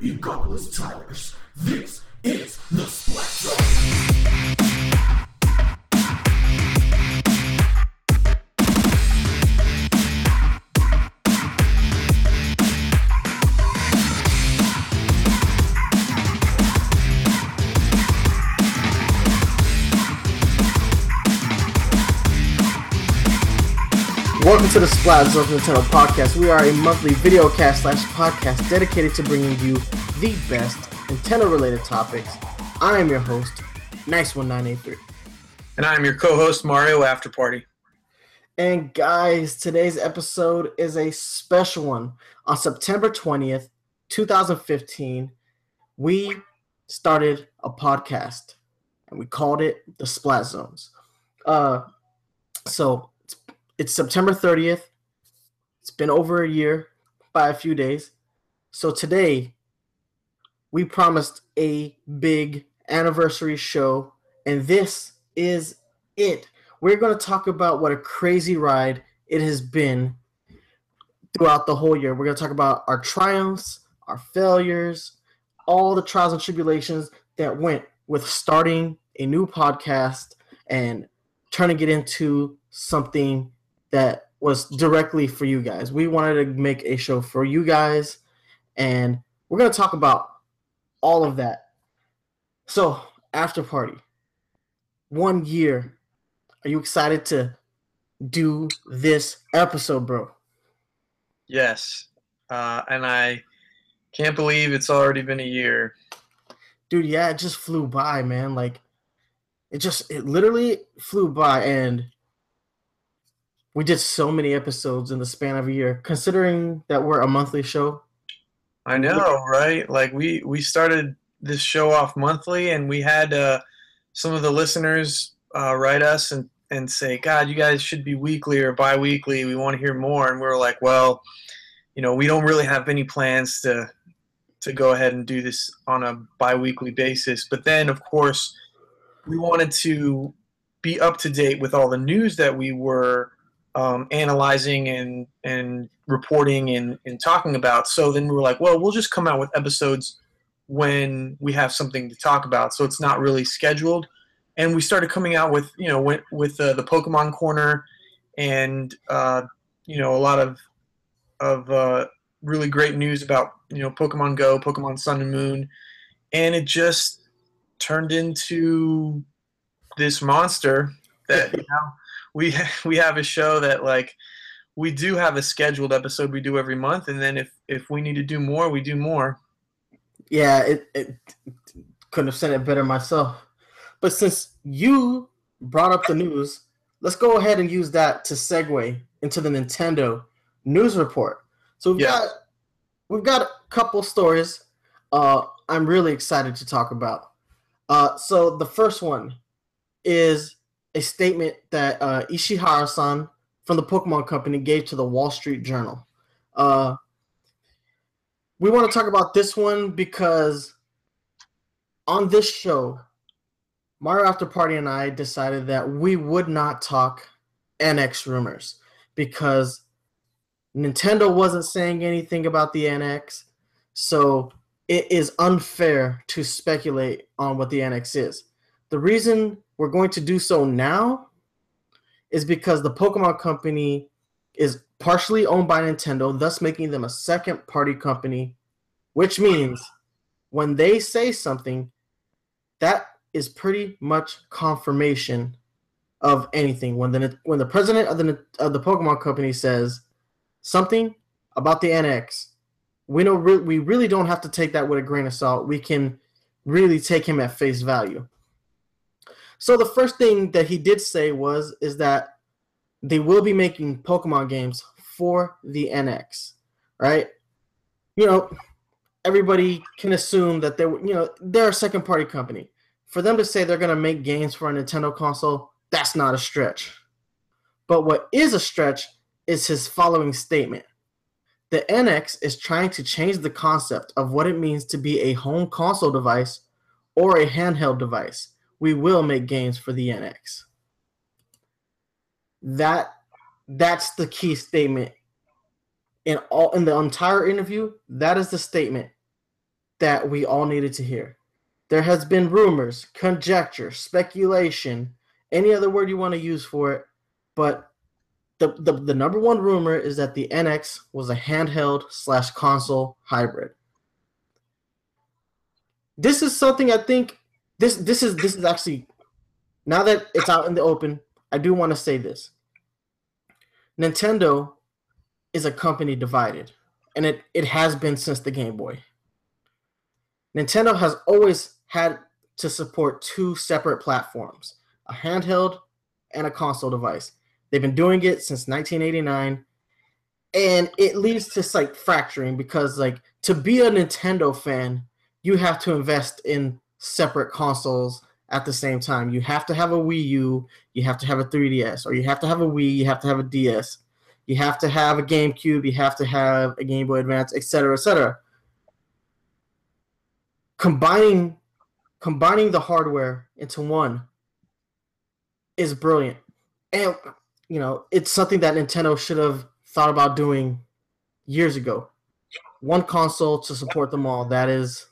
Egopolis Towers. This to the Splat Zone Nintendo podcast. We are a monthly video cast slash podcast dedicated to bringing you the best Nintendo related topics. I am your host, Nice1983. And I'm your co-host Mario After Party. And guys, today's episode is a special one. On September 20th, 2015, we started a podcast and we called it the Splat Zones. Uh, so it's, September 30th. It's been over a year by a few days. So today, we promised a big anniversary show, and this is it. We're going to talk about what a crazy ride it has been throughout the whole year. We're going to talk about our triumphs, our failures, all the trials and tribulations that went with starting a new podcast and turning it into something that was directly for you guys. We wanted to make a show for you guys, and we're going to talk about all of that. So, after party, one year. Are you excited to do this episode, bro? Yes. Uh, and I can't believe it's already been a year. Dude, yeah, it just flew by, man. Like, it just, it literally flew by, and we did so many episodes in the span of a year. Considering that we're a monthly show, I know, right? Like we we started this show off monthly, and we had uh, some of the listeners uh, write us and and say, "God, you guys should be weekly or bi-weekly. We want to hear more." And we were like, "Well, you know, we don't really have any plans to to go ahead and do this on a bi-weekly basis." But then, of course, we wanted to be up to date with all the news that we were um, analyzing and and reporting and, and talking about. So then we were like, well, we'll just come out with episodes when we have something to talk about. So it's not really scheduled. And we started coming out with you know with, with uh, the Pokemon Corner and uh, you know a lot of of uh, really great news about you know Pokemon Go, Pokemon Sun and Moon, and it just turned into this monster that you know we we have a show that like we do have a scheduled episode we do every month and then if if we need to do more we do more yeah, it, it couldn't have said it better myself. But since you brought up the news, let's go ahead and use that to segue into the Nintendo news report. So we've Yeah. got we've got a couple stories uh, I'm really excited to talk about. Uh, so the first one is a statement that uh, Ishihara-san from the Pokemon Company gave to the Wall Street Journal. Uh, we want to talk about this one because on this show, Mario After Party and I decided that we would not talk NX rumors because Nintendo wasn't saying anything about the NX. So it is unfair to speculate on what the NX is. The reason we're going to do so now is because the Pokemon Company is partially owned by Nintendo, thus making them a second party company, which means when they say something, that is pretty much confirmation of anything. When the when the president of the of the Pokemon Company says something about the NX, we know re- we really don't have to take that with a grain of salt. We can really take him at face value. So the first thing that he did say was is that they will be making Pokemon games for the NX, right? You know, everybody can assume that they're you know they're a second party company. For them to say they're gonna make games for a Nintendo console, that's not a stretch. But what is a stretch is his following statement. The NX is trying to change the concept of what it means to be a home console device or a handheld device. We will make games for the NX that that's the key statement in all in the entire interview that is the statement that we all needed to hear. There has been rumors, conjecture, speculation, any other word you want to use for it, but the, the, the number one rumor is that the NX was a handheld slash console hybrid. This is something I think this this is this is actually now that it's out in the open, I do want to say this. Nintendo is a company divided, and it, it has been since the Game Boy. Nintendo has always had to support two separate platforms a handheld and a console device. They've been doing it since 1989, and it leads to like fracturing because, like, to be a Nintendo fan, you have to invest in separate consoles at the same time. You have to have a Wii U, you have to have a 3DS, or you have to have a Wii, you have to have a DS, you have to have a GameCube, you have to have a Game Boy Advance, etc., etc. Combining combining the hardware into one is brilliant. And you know, it's something that Nintendo should have thought about doing years ago. One console to support them all. That is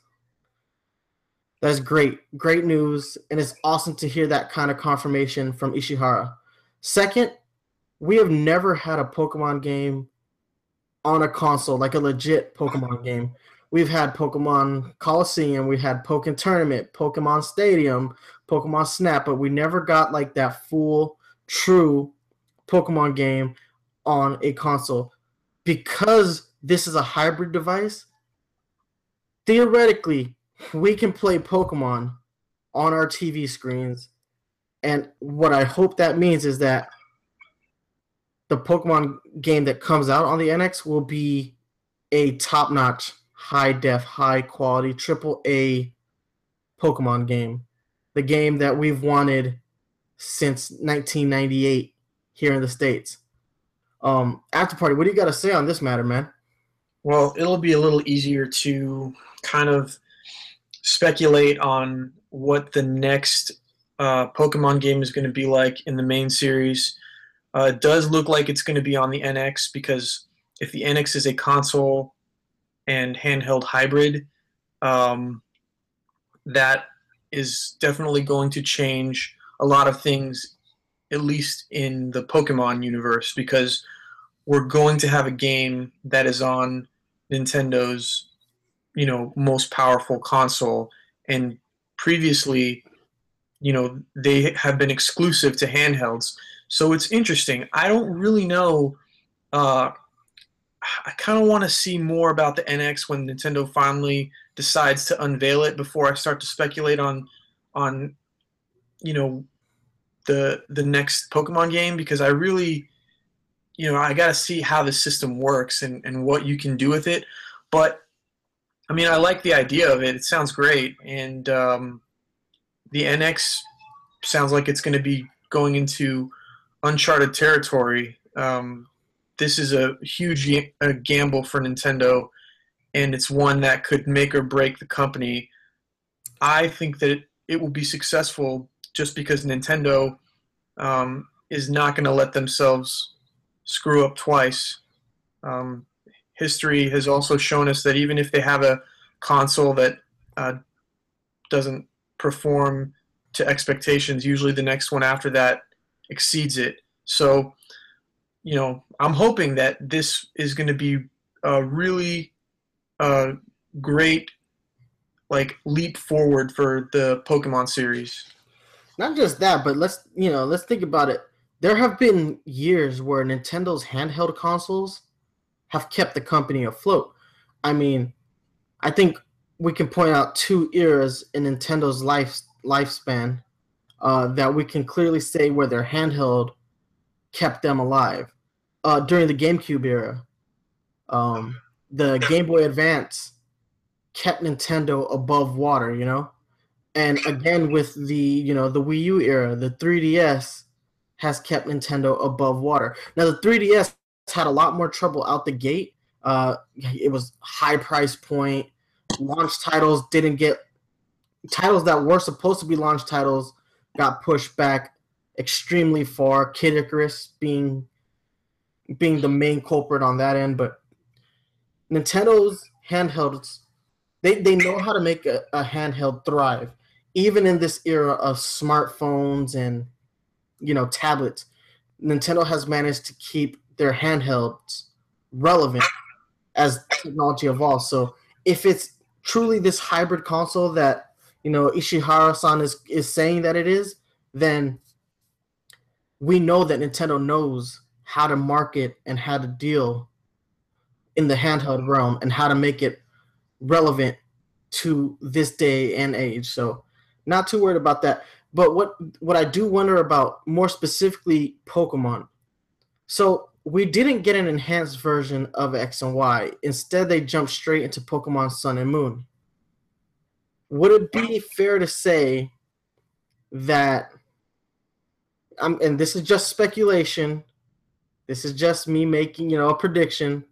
that's great. Great news. And it's awesome to hear that kind of confirmation from Ishihara. Second, we have never had a Pokemon game on a console, like a legit Pokemon game. We've had Pokemon Colosseum, we had Pokemon Tournament, Pokemon Stadium, Pokemon Snap, but we never got like that full, true Pokemon game on a console. Because this is a hybrid device, theoretically, we can play Pokemon on our TV screens. And what I hope that means is that the Pokemon game that comes out on the NX will be a top notch, high def, high quality, triple A Pokemon game. The game that we've wanted since 1998 here in the States. Um, after party, what do you got to say on this matter, man? Well, it'll be a little easier to kind of speculate on what the next uh, Pokemon game is going to be like in the main series. Uh, it does look like it's going to be on the NX because if the NX is a console and handheld hybrid, um, that is definitely going to change a lot of things, at least in the Pokemon universe, because we're going to have a game that is on Nintendo's you know most powerful console. And previously you know they have been exclusive to handhelds. So it's interesting. I don't really know uh, i kind of want to see more about the nx when nintendo finally decides to unveil it before i start to speculate on on you know the the next pokemon game because i really you know i got to see how the system works and and what you can do with it. But I mean, I like the idea of it. It sounds great, and um, the NX sounds like it's going to be going into uncharted territory. Um, this is a huge a gamble for Nintendo, and it's one that could make or break the company. I think that it, will be successful just because Nintendo um, is not going to let themselves screw up twice. Um, history has also shown us that even if they have a console that uh, doesn't perform to expectations, usually the next one after that exceeds it. So, you know, I'm hoping that this is going to be a really uh, great like leap forward for the Pokemon series. Not just that, but let's you know, let's think about it. There have been years where Nintendo's handheld consoles have kept the company afloat. I mean, I think we can point out two eras in Nintendo's life lifespan uh, that we can clearly say where their handheld kept them alive. Uh, during the GameCube era, um, the Game Boy Advance kept Nintendo above water, you know. And again, with the you know the Wii U era, the 3DS has kept Nintendo above water. Now the 3DS had a lot more trouble out the gate. Uh, it was high price point. Launch titles didn't get titles that were supposed to be launch titles got pushed back extremely far. Kid Icarus being being the main culprit on that end, but Nintendo's handhelds They they know how to make a, a handheld thrive, even in this era of smartphones and you know tablets. Nintendo has managed to keep their handhelds relevant as technology evolves. So if it's truly this hybrid console that you know Ishihara-san is is saying that it is, then we know that Nintendo knows how to market and how to deal in the handheld realm and how to make it relevant to this day and age. So not too worried about that. But what what I do wonder about more specifically Pokemon. So we didn't get an enhanced version of X and Y. Instead, they jumped straight into Pokemon Sun and Moon. Would it be fair to say that I'm and this is just speculation. This is just me making, you know, a prediction.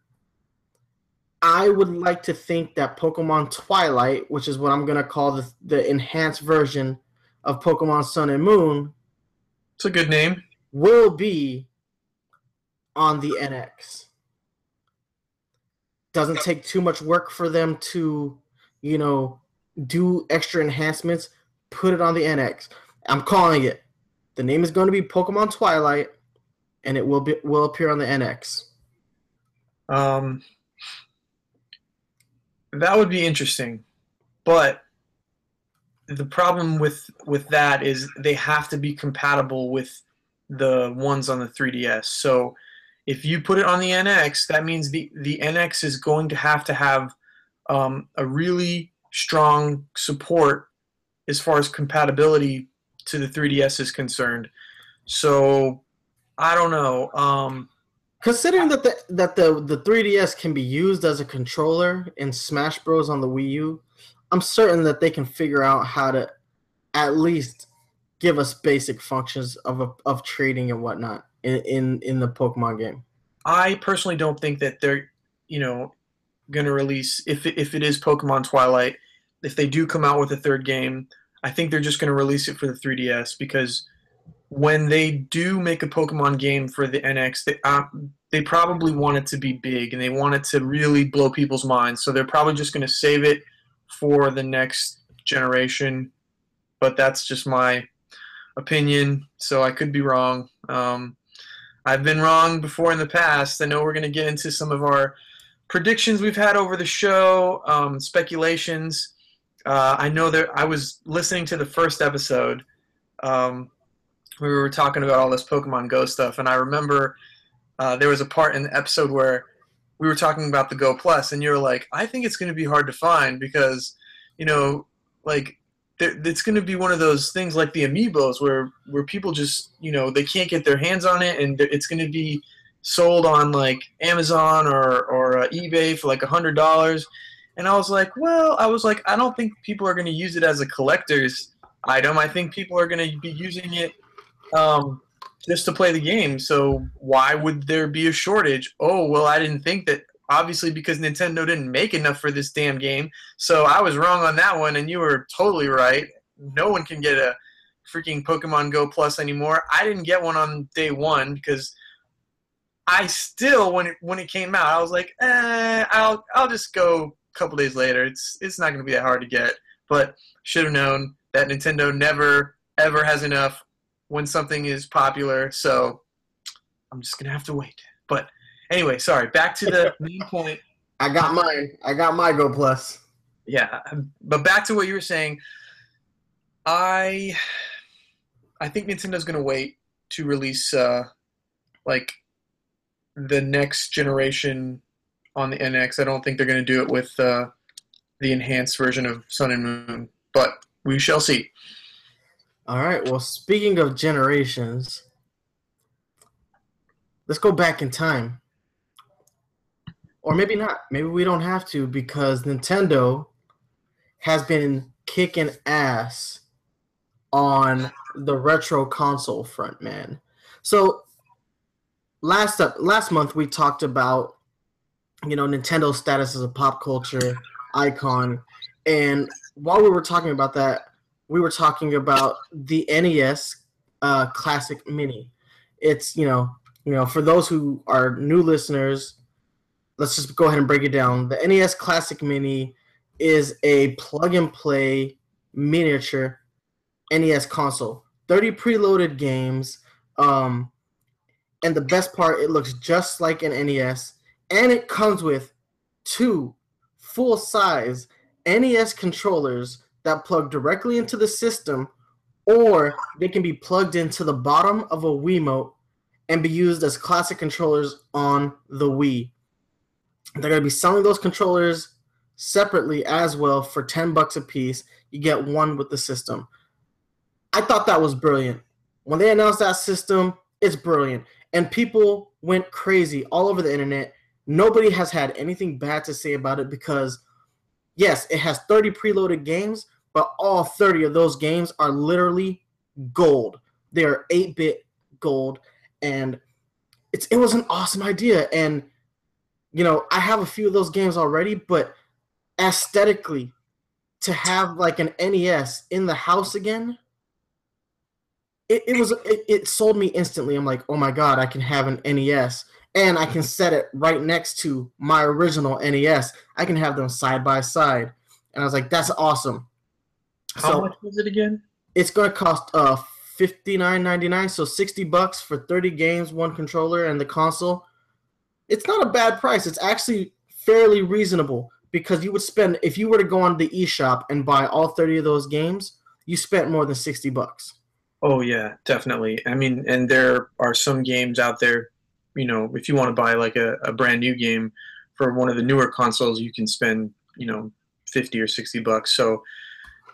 I would like to think that Pokemon Twilight, which is what I'm gonna call the the enhanced version of Pokemon Sun and Moon, It's a good name. will be on the NX. Doesn't take too much work for them to, you know, do extra enhancements. Put it on the NX. I'm calling it. The name is going to be Pokemon Twilight, and it will be will appear on the NX. Um, that would be interesting, but the problem with with that is they have to be compatible with the ones on the 3DS. So if you put it on the NX, that means the the NX is going to have to have um, a really strong support as far as compatibility to the 3DS is concerned. So I don't know. Um, Considering that the that the the 3DS can be used as a controller in Smash Bros on the Wii U, I'm certain that they can figure out how to at least give us basic functions of of trading and whatnot in in, in the Pokemon game. I personally don't think that they're, you know, going to release if if it is Pokemon Twilight, if they do come out with a third game, I think they're just going to release it for the 3DS because when they do make a Pokemon game for the NX, they uh, they probably want it to be big and they want it to really blow people's minds. So they're probably just going to save it for the next generation. But that's just my opinion. So I could be wrong. Um, I've been wrong before in the past. I know we're going to get into some of our predictions we've had over the show, um, speculations. Uh, I know that I was listening to the first episode. Um, we were talking about all this Pokemon Go stuff, and I remember uh, there was a part in the episode where we were talking about the Go Plus, and you were like, "I think it's going to be hard to find because, you know, like it's going to be one of those things like the amiibos where where people just you know they can't get their hands on it and it's going to be sold on like Amazon or or uh, eBay for like a hundred dollars. And I was like well I was like I don't think people are going to use it as a collector's item. I think people are going to be using it um, just to play the game. So why would there be a shortage? Oh well I didn't think that obviously because Nintendo didn't make enough for this damn game so I was wrong on that one, and you were totally right. No one can get a freaking Pokemon Go Plus anymore. I didn't get one on day one because I still, when it when it came out, I was like, eh, I'll I'll just go a couple days later. It's it's not going to be that hard to get. But should have known that Nintendo never ever has enough when something is popular. So I'm just gonna have to wait. But anyway, sorry. Back to the main point. I got mine. I got my Go Plus. yeah but back to what you were saying i i think nintendo's going to wait to release uh like the next generation on the nx i don't think they're going to do it with uh the enhanced version of sun and moon but we shall see All right. Well, speaking of generations, let's go back in time. Or maybe not. Maybe we don't have to because Nintendo has been kicking ass on the retro console front, man. So last up last month we talked about you know Nintendo's status as a pop culture icon and while we were talking about that we were talking about the NES uh, Classic Mini. It's you know you know for those who are new listeners, let's just go ahead and break it down. The NES Classic Mini is a plug and play miniature NES console. 30 preloaded games. Um, and the best part, it looks just like an NES, and it comes with two full size NES controllers that plug directly into the system, or they can be plugged into the bottom of a Wiimote and be used as classic controllers on the Wii. They're going to be selling those controllers separately as well for 10 bucks a piece. You get one with the system. I thought that was brilliant. When they announced that system, it's brilliant. And people went crazy all over the internet. Nobody has had anything bad to say about it because, yes, it has 30 preloaded games, but all 30 of those games are literally gold. They are 8 bit gold. And it's it was an awesome idea. And, you know, I have a few of those games already, but aesthetically, to have like an NES in the house again it, it was it, it sold me instantly. I'm like, oh my god, I can have an NES and I can set it right next to my original NES. I can have them side by side, and I was like, that's awesome. How so much was it again? It's gonna cost uh fifty nine ninety nine, so sixty bucks for thirty games, one controller, and the console. It's not a bad price. It's actually fairly reasonable because you would spend if you were to go on the eShop and buy all thirty of those games, you spent more than sixty bucks. Oh yeah, definitely. I mean, and there are some games out there. You know, if you want to buy like a, a brand new game for one of the newer consoles, you can spend you know fifty or sixty bucks. So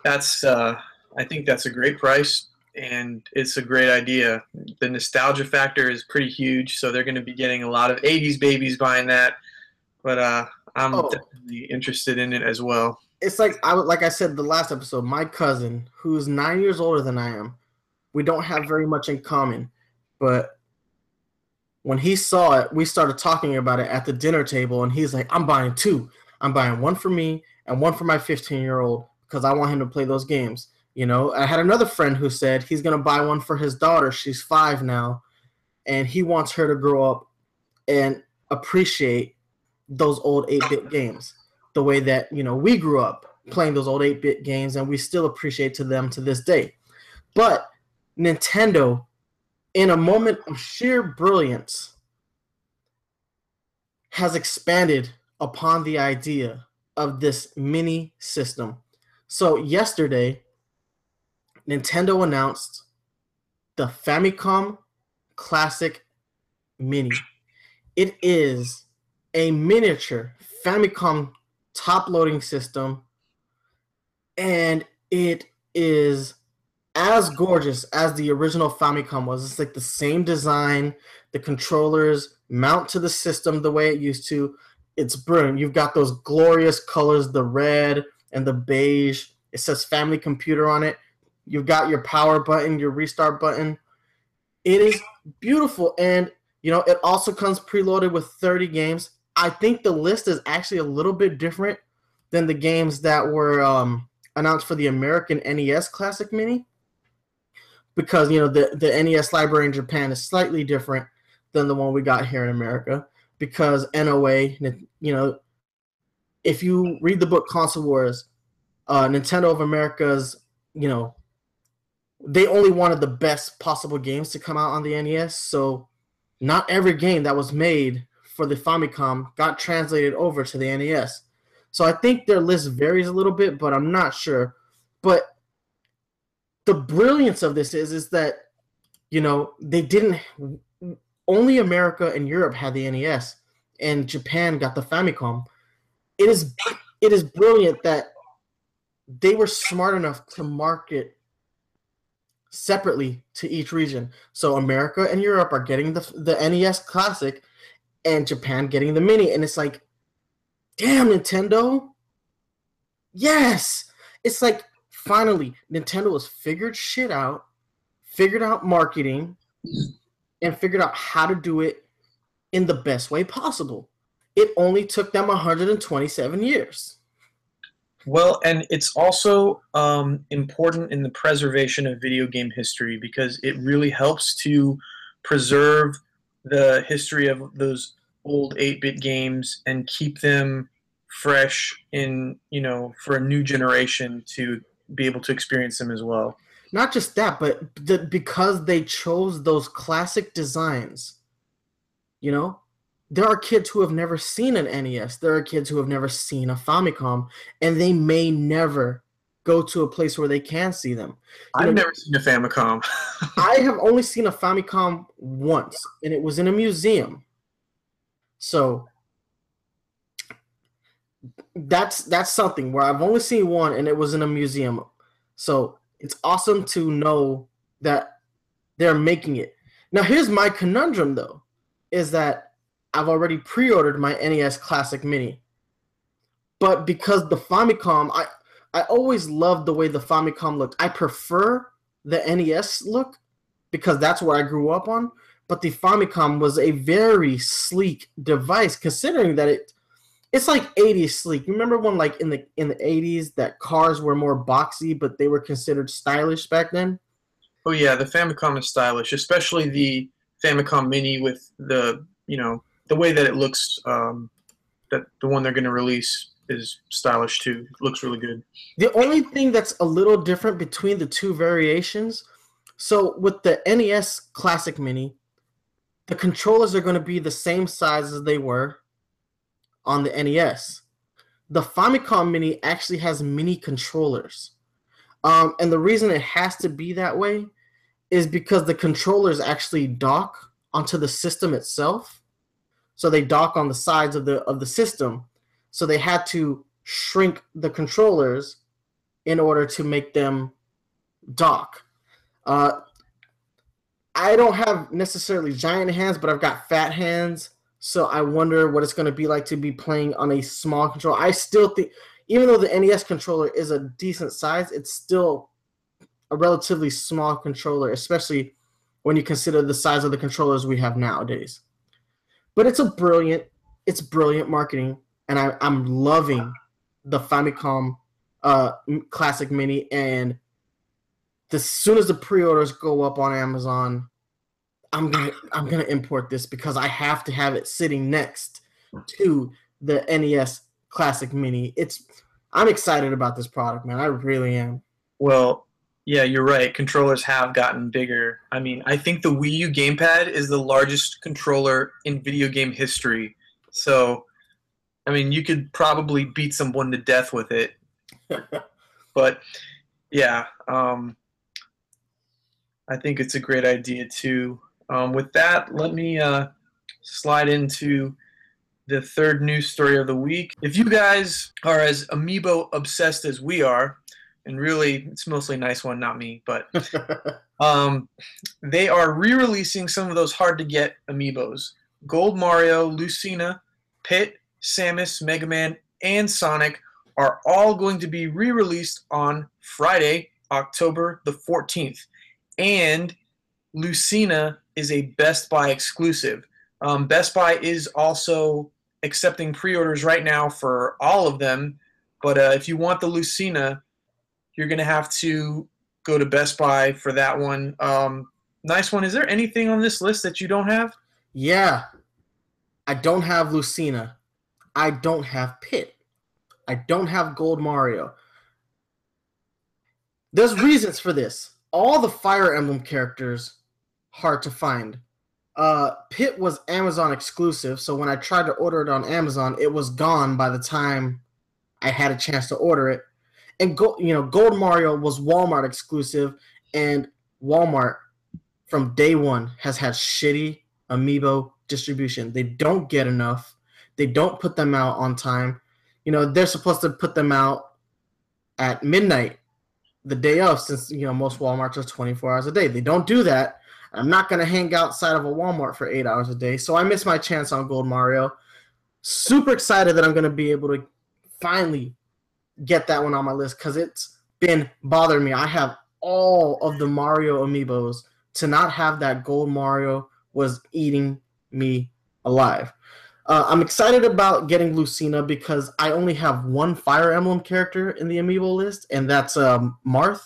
that's uh, I think that's a great price and it's a great idea. The nostalgia factor is pretty huge, so they're going to be getting a lot of '80s babies buying that. But uh, I'm oh. definitely interested in it as well. It's like I like I said the last episode. My cousin, who's nine years older than I am, we don't have very much in common. But when he saw it, we started talking about it at the dinner table, and he's like, I'm buying two. I'm buying one for me and one for my 15 year old because I want him to play those games. You know, I had another friend who said he's going to buy one for his daughter. She's five now, and he wants her to grow up and appreciate those old 8 bit games the way that, you know, we grew up playing those old 8 bit games, and we still appreciate to them to this day. But Nintendo, in a moment of sheer brilliance, has expanded upon the idea of this mini system. So, yesterday, Nintendo announced the Famicom Classic Mini. It is a miniature Famicom top loading system, and it is as gorgeous as the original Famicom was. It's like the same design. The controllers mount to the system the way it used to. It's brilliant. You've got those glorious colors, the red and the beige. It says family computer on it. You've got your power button, your restart button. It is beautiful. And, you know, it also comes preloaded with 30 games. I think the list is actually a little bit different than the games that were um, announced for the American NES Classic Mini because you know the the NES library in Japan is slightly different than the one we got here in America because NOA, you know, if you read the book Console Wars, uh, Nintendo of America's, you know, they only wanted the best possible games to come out on the NES, so not every game that was made for the Famicom got translated over to the NES. So I think their list varies a little bit, but I'm not sure. But the brilliance of this is is that you know they didn't only America and Europe had the NES and Japan got the Famicom. It is it is brilliant that they were smart enough to market separately to each region. So America and Europe are getting the the NES Classic and Japan getting the mini and it's like damn Nintendo. Yes. It's like finally Nintendo has figured shit out, figured out marketing, and figured out how to do it in the best way possible. It only took them 127 years. Well, and it's also um, important in the preservation of video game history because it really helps to preserve the history of those old 8 bit games and keep them fresh in you know for a new generation to be able to experience them as well. Not just that, but the, because they chose those classic designs, you know, there are kids who have never seen an NES. There are kids who have never seen a Famicom, and they may never go to a place where they can see them. You I've know, never seen a Famicom. I have only seen a Famicom once, and it was in a museum. So that's that's something where I've only seen one, and it was in a museum. So it's awesome to know that they're making it. Now, here's my conundrum, though, is that I've already pre-ordered my NES Classic Mini, but because the Famicom, I I always loved the way the Famicom looked. I prefer the NES look because that's where I grew up on. But the Famicom was a very sleek device, considering that it it's like 80s sleek. You remember when like in the in the 80s that cars were more boxy, but they were considered stylish back then? oh yeah, the Famicom is stylish, especially the Famicom Mini with the you know the way that it looks. Um, that the one they're going to release is stylish too. It looks really good. The only thing that's a little different between the two variations, so with the NES Classic Mini, the controllers are going to be the same size as they were on the NES. The Famicom Mini actually has mini controllers. Um, and the reason it has to be that way is because the controllers actually dock onto the system itself. So they dock on the sides of the of the system. So they had to shrink the controllers in order to make them dock. Uh, I don't have necessarily giant hands, but I've got fat hands. So I wonder what it's going to be like to be playing on a small controller. I still think, even though the NES controller is a decent size, it's still a relatively small controller, especially when you consider the size of the controllers we have nowadays. But it's a brilliant, it's brilliant marketing, and I, I'm loving the Famicom uh, Classic Mini. And as soon as the pre-orders go up on Amazon, I'm gonna I'm gonna import this because I have to have it sitting next to the NES Classic Mini. It's I'm excited about this product, man. I really am. Well, yeah, you're right. Controllers have gotten bigger. I mean, I think the Wii U gamepad is the largest controller in video game history. So, I mean, you could probably beat someone to death with it. But yeah, um, I think it's a great idea too. Um, with that, let me uh, slide into the third news story of the week. If you guys are as amiibo obsessed as we are, and really it's mostly nice one, not me, but um, they are re-releasing some of those hard to get amiibos. Gold Mario, Lucina, Pit, Samus, Mega Man, and Sonic are all going to be re-released on Friday, October the 14th. And Lucina is a Best Buy exclusive. Um, Best Buy is also accepting pre-orders right now for all of them, but uh, if you want the Lucina, you're gonna have to go to Best Buy for that one. Um, nice one. Is there anything on this list that you don't have? yeah, I don't have Lucina. I don't have Pit. I don't have Gold Mario. There's reasons for this. All the Fire Emblem characters hard to find. Uh, Pit was Amazon exclusive, so when I tried to order it on Amazon, it was gone by the time I had a chance to order it. And go, you know, Gold Mario was Walmart exclusive, and Walmart from day one has had shitty amiibo distribution. They don't get enough. They don't put them out on time. You know, they're supposed to put them out at midnight the day of, since you know most WalMarts are 24 hours a day. They don't do that. I'm not gonna hang outside of a Walmart for eight hours a day, so I missed my chance on Gold Mario. Super excited that I'm gonna be able to finally get that one on my list because it's been bothering me. I have all of the Mario amiibos. To not have that Gold Mario was eating me alive. Uh, I'm excited about getting Lucina because I only have one Fire Emblem character in the amiibo list, and that's um, Marth,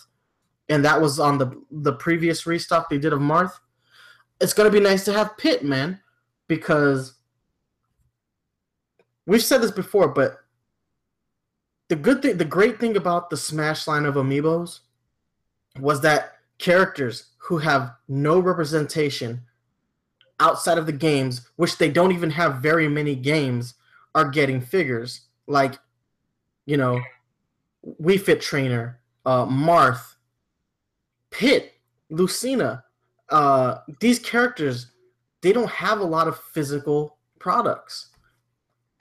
and that was on the the previous restock they did of Marth. It's gonna be nice to have Pit, man, because we've said this before, but the good thing, the great thing about the Smash line of amiibos was that characters who have no representation outside of the games, which they don't even have very many games, are getting figures. Like, you know, Wii Fit Trainer, uh, Marth, Pit, Lucina. Uh, these characters, they don't have a lot of physical products.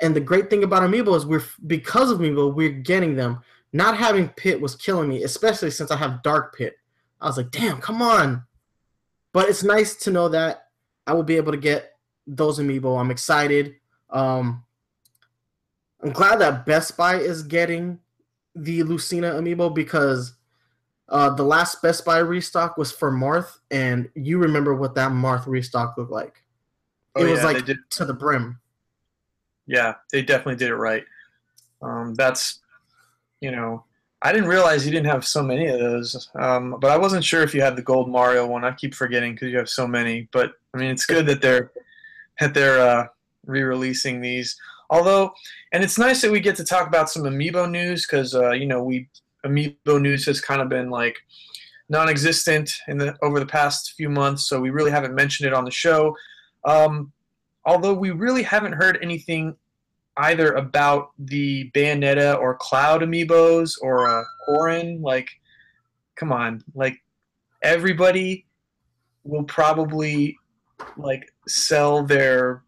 And the great thing about Amiibo is we're because of Amiibo, we're getting them. Not having Pit was killing me, especially since I have Dark Pit. I was like, damn, come on. But it's nice to know that I will be able to get those Amiibo. I'm excited. Um, I'm glad that Best Buy is getting the Lucina Amiibo because uh, the last Best Buy restock was for Marth, and you remember what that Marth restock looked like. Oh, it was yeah, like to the brim. Yeah, they definitely did it right. Um, that's, you know, I didn't realize you didn't have so many of those. Um, but I wasn't sure if you had the gold Mario one. I keep forgetting because you have so many. But I mean, it's good that they're that they're uh, re-releasing these. Although, and it's nice that we get to talk about some amiibo news because uh, you know we amiibo news has kind of been like non-existent in the over the past few months, so we really haven't mentioned it on the show. Um, although we really haven't heard anything either about the Bayonetta or Cloud amiibos or uh, Corrin. Like, come on, like everybody will probably like sell their,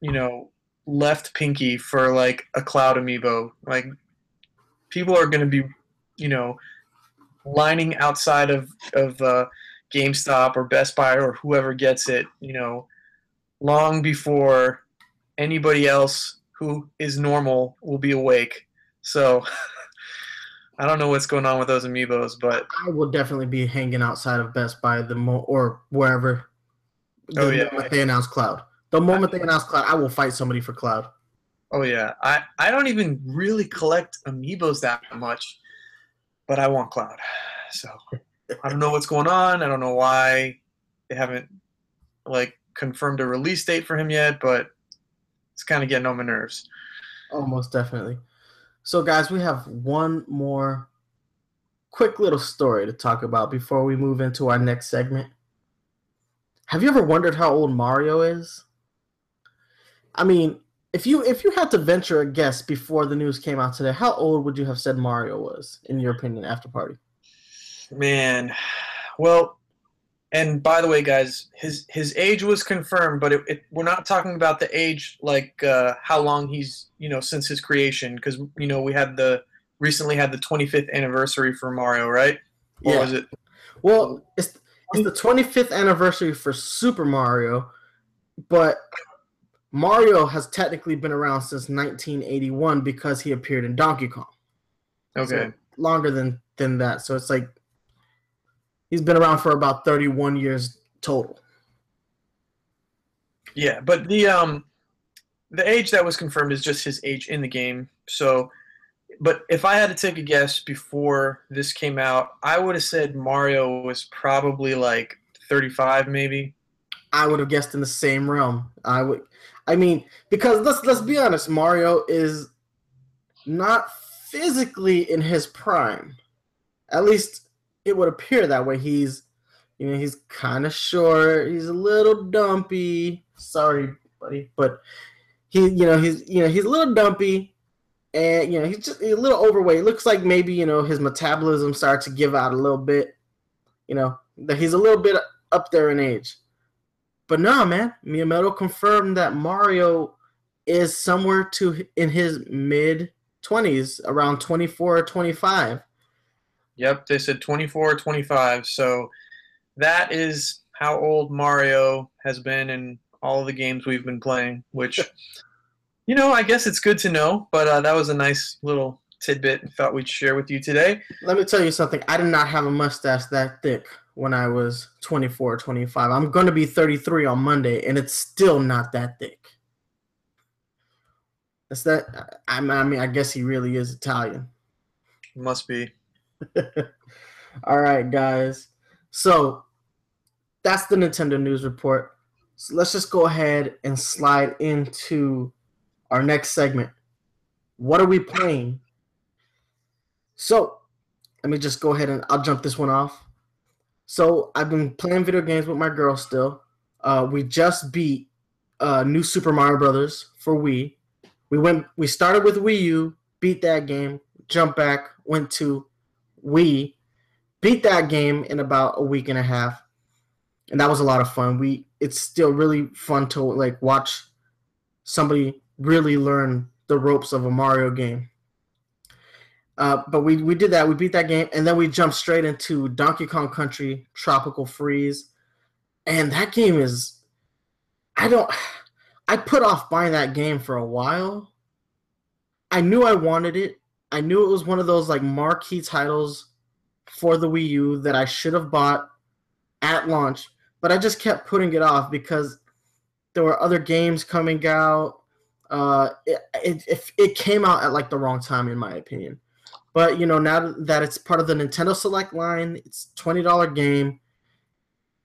you know, left pinky for like a Cloud amiibo. Like, people are going to be, you know, lining outside of of uh, GameStop or Best Buy or whoever gets it. You know, long before anybody else who is normal will be awake. So I don't know what's going on with those amiibos, but I will definitely be hanging outside of Best Buy the mo or wherever. The Oh, yeah. moment they announce Cloud. The moment they announce Cloud, I will fight somebody for Cloud. oh yeah, I I don't even really collect amiibos that much, but I want Cloud. So I don't know what's going on. I don't know why they haven't like confirmed a release date for him yet, but it's kind of getting on my nerves. Oh, Almost definitely. So, guys, we have one more quick little story to talk about before we move into our next segment. Have you ever wondered how old Mario is? I mean, if you if you had to venture a guess before the news came out today, how old would you have said Mario was, in your opinion, after party? Man, well, and by the way, guys, his his age was confirmed, but it, it, we're not talking about the age like uh, how long he's you know since his creation, because you know we had the recently had the 25th anniversary for Mario, right? Or Yeah. was it? Well, it's it's the 25th anniversary for Super Mario, but Mario has technically been around since 1981 because he appeared in Donkey Kong. Okay, So longer than than that. So it's like he's been around for about 31 years total. yeah, but the um the age that was confirmed is just his age in the game. So, but if I had to take a guess before this came out, I would have said Mario was probably like 35, maybe. I would have guessed in the same realm. I would I mean, because let's let's be honest, Mario is not physically in his prime. At least it would appear that way. He's you know, he's kind of short, he's a little dumpy. Sorry, buddy, but he you know, he's you know, he's a little dumpy and you know, he's just a little overweight. Looks like maybe, you know, his metabolism started to give out a little bit. You know, that he's a little bit up there in age. But no, man, Miyamoto confirmed that Mario is somewhere to in his mid 20s, around 24 or 25. Yep, they said 24 25. So that is how old Mario has been in all the games we've been playing, which, you know, I guess it's good to know, but uh, that was a nice little tidbit I thought we'd share with you today. Let me tell you something. I did not have a mustache that thick when I was 24 25. I'm going to be 33 on Monday, and it's still not that thick. That's that. I I mean, I guess he really is Italian. Must be. All right, guys. So that's the Nintendo news report. So let's just go ahead and slide into our next segment. What are we playing? So, let me just go ahead and I'll jump this one off. So, I've been playing video games with my girl still. Uh, we just beat uh, New Super Mario Brothers for Wii. We went. We started with Wii U, beat that game, jumped back, went to Wii, beat that game in about a week and a half, and that was a lot of fun. We. It's still really fun to like watch somebody really learn the ropes of a Mario game. Uh, but we, we did that. We beat that game, and then we jumped straight into Donkey Kong Country Tropical Freeze, and that game is, I don't, I put off buying that game for a while. I knew I wanted it. I knew it was one of those like marquee titles for the Wii U that I should have bought at launch, but I just kept putting it off because there were other games coming out. Uh, it, it, it came out at like the wrong time, in my opinion. But you know, now that it's part of the Nintendo Select line, it's twenty dollar game.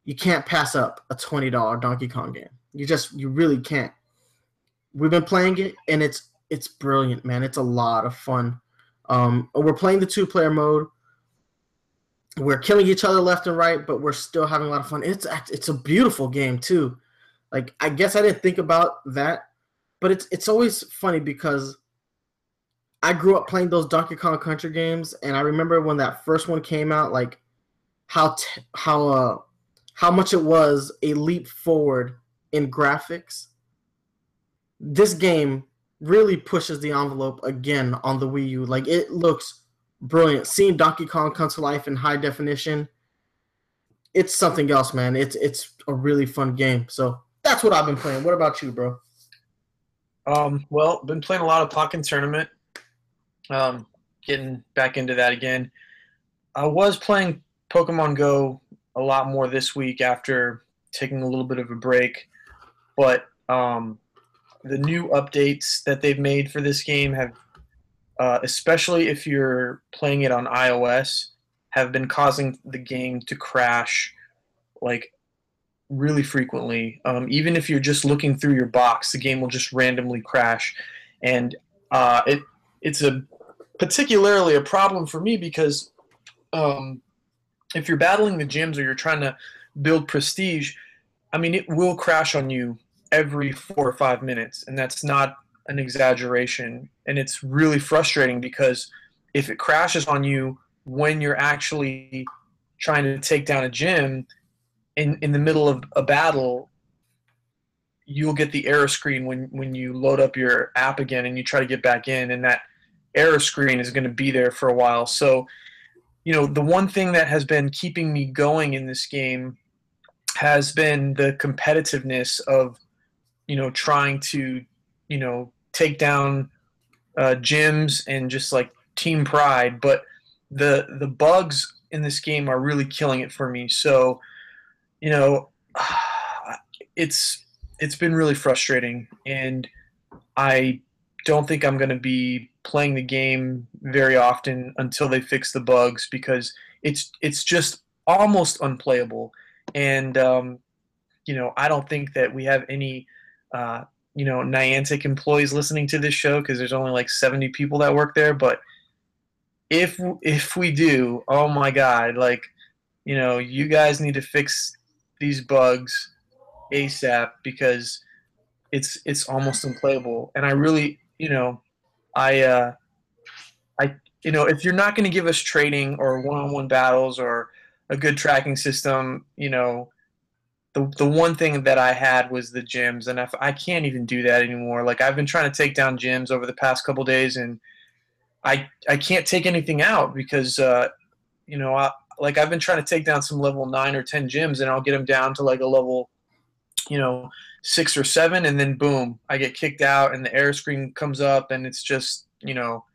You can't pass up a twenty dollar Donkey Kong game. You just you really can't. We've been playing it, and it's it's brilliant, man. It's a lot of fun. Um, we're playing the two player mode. We're killing each other left and right, but we're still having a lot of fun. It's it's a beautiful game too. Like I guess I didn't think about that, but it's it's always funny because I grew up playing those Donkey Kong Country games, and I remember when that first one came out, like how t- how uh how much it was a leap forward in graphics. This game really pushes the envelope again on the Wii U. Like it looks brilliant. Seeing Donkey Kong come to life in high definition, it's something else, man. It's it's a really fun game. So that's what I've been playing. What about you, bro? Um, well, been playing a lot of Pokken Tournament. Um, getting back into that again. I was playing Pokemon Go a lot more this week after taking a little bit of a break, but um, the new updates that they've made for this game have, uh, especially if you're playing it on iOS, have been causing the game to crash like really frequently. Um, even if you're just looking through your box, the game will just randomly crash, and uh, it it's a particularly a problem for me because um, if you're battling the gyms or you're trying to build prestige, I mean it will crash on you every four or five minutes, and that's not an exaggeration. And it's really frustrating because if it crashes on you when you're actually trying to take down a gym in in the middle of a battle, you'll get the error screen when when you load up your app again and you try to get back in, and that error screen is going to be there for a while. So, you know, the one thing that has been keeping me going in this game has been the competitiveness of, you know, trying to, you know, take down uh, gyms and just like team pride. But the the bugs in this game are really killing it for me. So, you know, it's it's been really frustrating, and I don't think I'm going to be playing the game very often until they fix the bugs because it's it's just almost unplayable. And um, you know, I don't think that we have any uh, you know Niantic employees listening to this show because there's only like 70 people that work there. But if if we do, oh my god, like you know, you guys need to fix these bugs ASAP because it's it's almost unplayable. And I really, you know, I uh, I you know, if you're not going to give us trading or one-on-one battles or a good tracking system, you know, the the one thing that I had was the gyms, and if, I can't even do that anymore. Like I've been trying to take down gyms over the past couple days, and I I can't take anything out because uh, you know, I, like I've been trying to take down some level nine or ten gyms, and I'll get them down to like a level, you know, six or seven, and then boom, I get kicked out, and the error screen comes up, and it's just you know,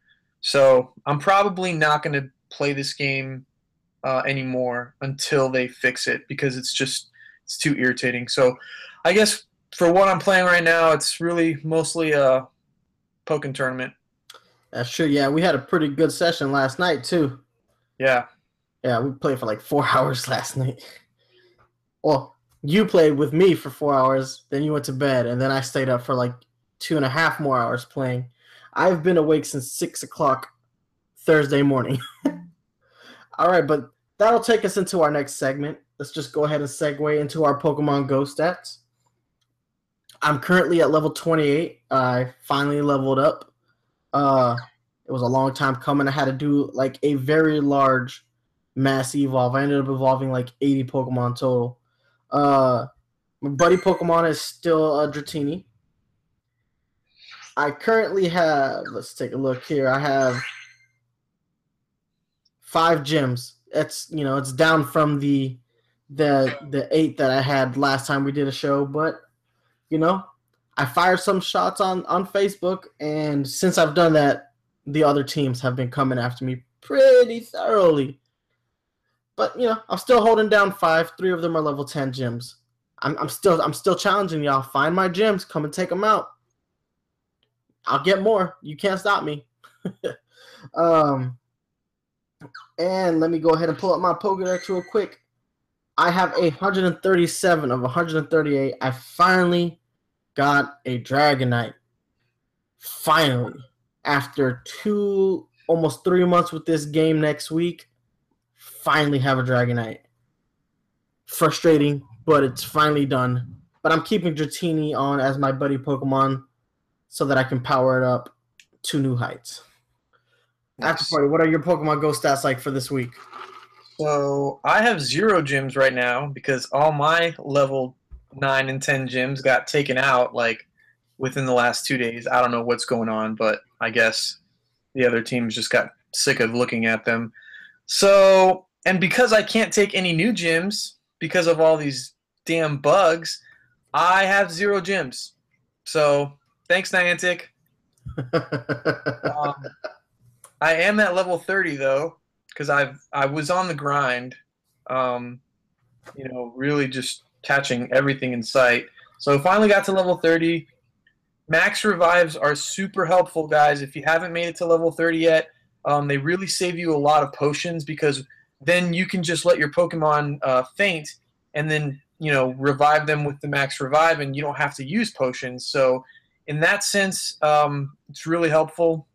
so I'm probably not going to play this game uh, anymore until they fix it because it's just it's too irritating. So I guess for what I'm playing right now, it's really mostly a Pokken tournament. That's true. Yeah, we had a pretty good session last night too. Yeah. Yeah, we played for like four hours last night. Well, you played with me for four hours, then you went to bed, and then I stayed up for like two and a half more hours playing. I've been awake since six o'clock Thursday morning. All right, but that'll take us into our next segment. Let's just go ahead and segue into our Pokemon Go stats. I'm currently at level 28. I finally leveled up. Uh, it was a long time coming. I had to do like a very large mass evolve. I ended up evolving like 80 Pokemon total. Uh, my buddy Pokemon is still a Dratini. I currently have, let's take a look here. I have five gyms. It's you know it's down from the the the eight that I had last time we did a show, but you know I fired some shots on on Facebook, and since I've done that, the other teams have been coming after me pretty thoroughly. But you know I'm still holding down five. Three of them are level ten gyms. I'm I'm still I'm still challenging y'all. Find my gyms. Come and take them out. I'll get more. You can't stop me. um, and let me go ahead and pull up my Pokedex real quick. I have a 137 of 138. I finally got a Dragonite. Finally. After two, almost three months with this game next week, finally have a Dragonite. Frustrating, but it's finally done. But I'm keeping Dratini on as my buddy Pokemon so that I can power it up to new heights. After party, what are your Pokemon Go stats like for this week? So I have zero gyms right now because all my level nine and ten gyms got taken out like within the last two days. I don't know what's going on, but I guess the other teams just got sick of looking at them. So and because I can't take any new gyms because of all these damn bugs, I have zero gyms. So thanks, Niantic. Um, I am at level 30 though, because I've I was on the grind, um, you know, really just catching everything in sight. So finally got to level 30. Max revives are super helpful, guys. If you haven't made it to level 30 yet, um, they really save you a lot of potions because then you can just let your Pokemon uh, faint and then you know revive them with the max revive, and you don't have to use potions. So in that sense, um, it's really helpful.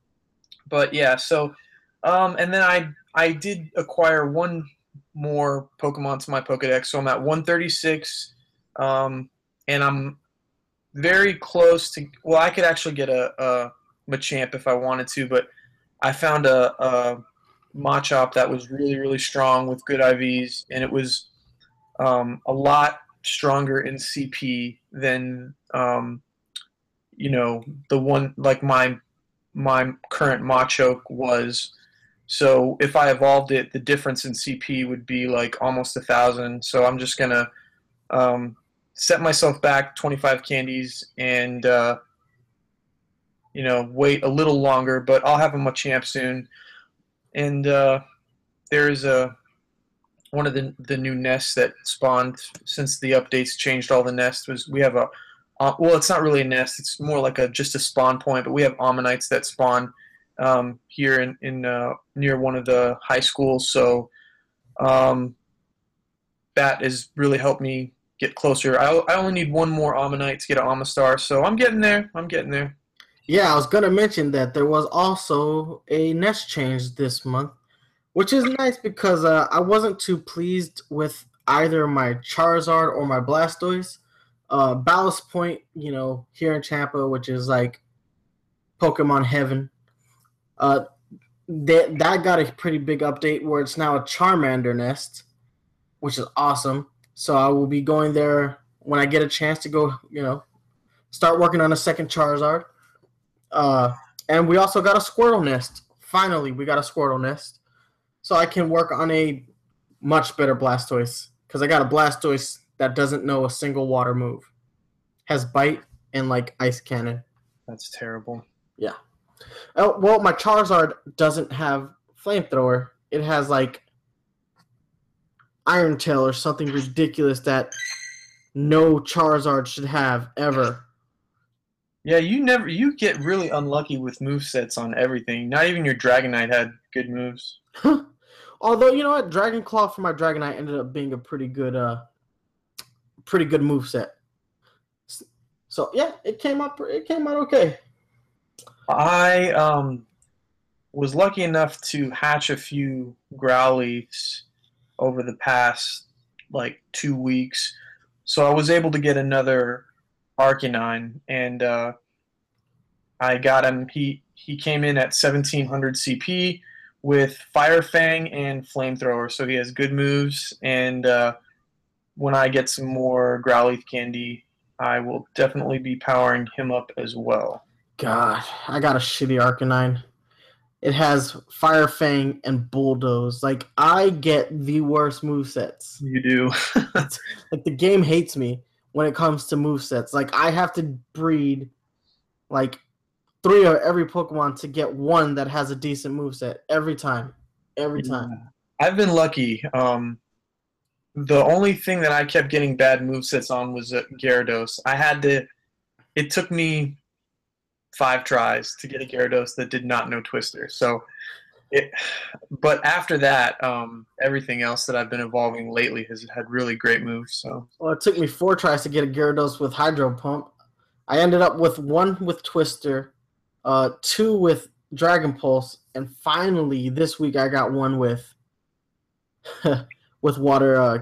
But yeah, so um, and then I I did acquire one more Pokemon to my Pokedex, so I'm at 136, um, and I'm very close to. Well, I could actually get a, a Machamp if I wanted to, but I found a, a Machop that was really really strong with good IVs, and it was um, a lot stronger in CP than um, you know the one like my my current Machoke was. So if I evolved it, the difference in CP would be like almost a thousand. So I'm just gonna um, set myself back 25 candies and uh, you know wait a little longer. But I'll have a Machamp soon, and uh, there's a one of the the new nests that spawned since the updates changed all the nests was we have a uh, well, it's not really a nest. It's more like a just a spawn point. But we have Omanytes that spawn um, here in, in uh, near one of the high schools. So um, that has really helped me get closer. I, I only need one more Omanyte to get an Omastar. So I'm getting there. I'm getting there. Yeah, I was gonna mention that there was also a nest change this month, which is nice because uh, I wasn't too pleased with either my Charizard or my Blastoise. Uh, Ballast Point, you know, here in Tampa, which is like Pokemon heaven. Uh, that that got a pretty big update where it's now a Charmander nest, which is awesome. So I will be going there when I get a chance to go, you know, start working on a second Charizard. Uh, and we also got a Squirtle nest. Finally, we got a Squirtle nest, so I can work on a much better Blastoise because I got a Blastoise that doesn't know a single water move, has bite and like ice cannon. That's terrible. Oh well, my Charizard doesn't have flamethrower. It has like Iron Tail or something ridiculous that no Charizard should have ever. Yeah, you never you get really unlucky with move sets on everything. Not even your Dragonite had good moves. Although you know what, Dragon Claw for my Dragonite ended up being a pretty good, uh, pretty good move set. So yeah, it came out. It came out okay. I um was lucky enough to hatch a few Growlies over the past like two weeks. So I was able to get another Arcanine, and uh, I got him. He he came in at 1700 CP with Fire Fang and Flamethrower, so he has good moves. And uh, when I get some more Growlithe candy, I will definitely be powering him up as well. God, I got a shitty Arcanine. It has Fire Fang and Bulldoze. Like I get the worst move sets. You do. Like the game hates me when it comes to move sets. Like I have to breed like three of every Pokemon to get one that has a decent move set every time. Every time. I've been lucky. Um, the only thing that I kept getting bad move sets on was uh, Gyarados. I had to. It took me five tries to get a Gyarados that did not know Twister. So, it. But after that, um, everything else that I've been evolving lately has had really great moves. So Well, it took me four tries to get a Gyarados with Hydro Pump. I ended up with one with Twister, uh, two with Dragon Pulse, and finally this week I got one with with water uh,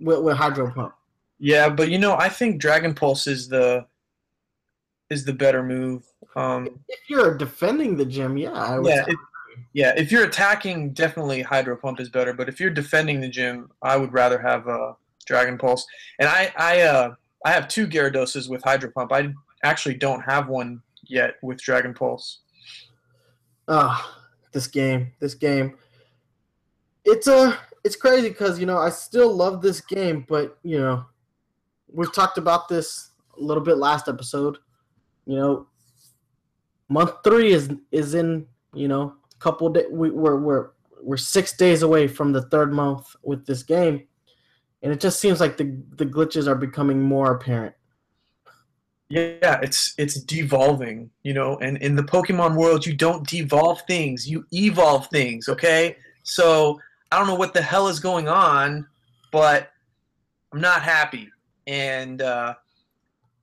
with, with Hydro Pump. yeah, but you know, I think Dragon Pulse is the is the better move. Um, If you're defending the gym, yeah, I would Yeah, it- Yeah, if you're attacking, definitely Hydro Pump is better. But if you're defending the gym, I would rather have uh, Dragon Pulse. And I, I, uh, I have two Gyarados with Hydro Pump. I actually don't have one yet with Dragon Pulse. Ah, this game, this game. It's a, it's crazy because you know I still love this game, but you know, we've talked about this a little bit last episode. You know, month three is is in you know a couple days. We, we're we're we're six days away from the third month with this game, and it just seems like the the glitches are becoming more apparent. Yeah, it's it's devolving, you know. And in the Pokemon world, you don't devolve things; you evolve things. Okay, so I don't know what the hell is going on, but I'm not happy, and uh,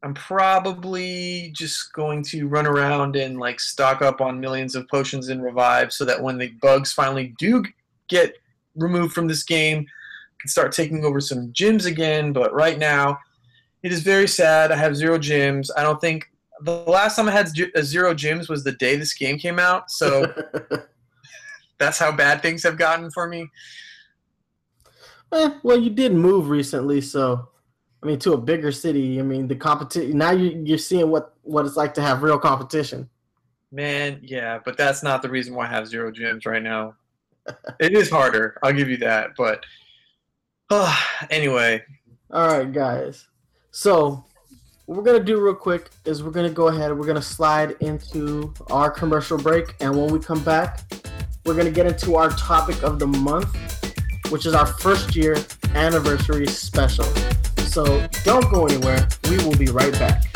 I'm probably just going to run around and like stock up on millions of potions and revive, so that when the bugs finally do get removed from this game, I can start taking over some gyms again. But right now, it is very sad. I have zero gyms. I don't think the last time I had uh, zero gyms was the day this game came out. So that's how bad things have gotten for me. Eh, well, you did move recently, so I mean, to a bigger city. I mean, the competition. Now you you're seeing what what it's like to have real competition. Man, yeah, but that's not the reason why I have zero gyms right now. it is harder. I'll give you that. But uh, anyway, All right, guys. So what we're gonna do real quick is we're gonna go ahead. We're gonna slide into our commercial break, and when we come back, we're gonna get into our topic of the month, which is our first year anniversary special. So don't go anywhere. We will be right back.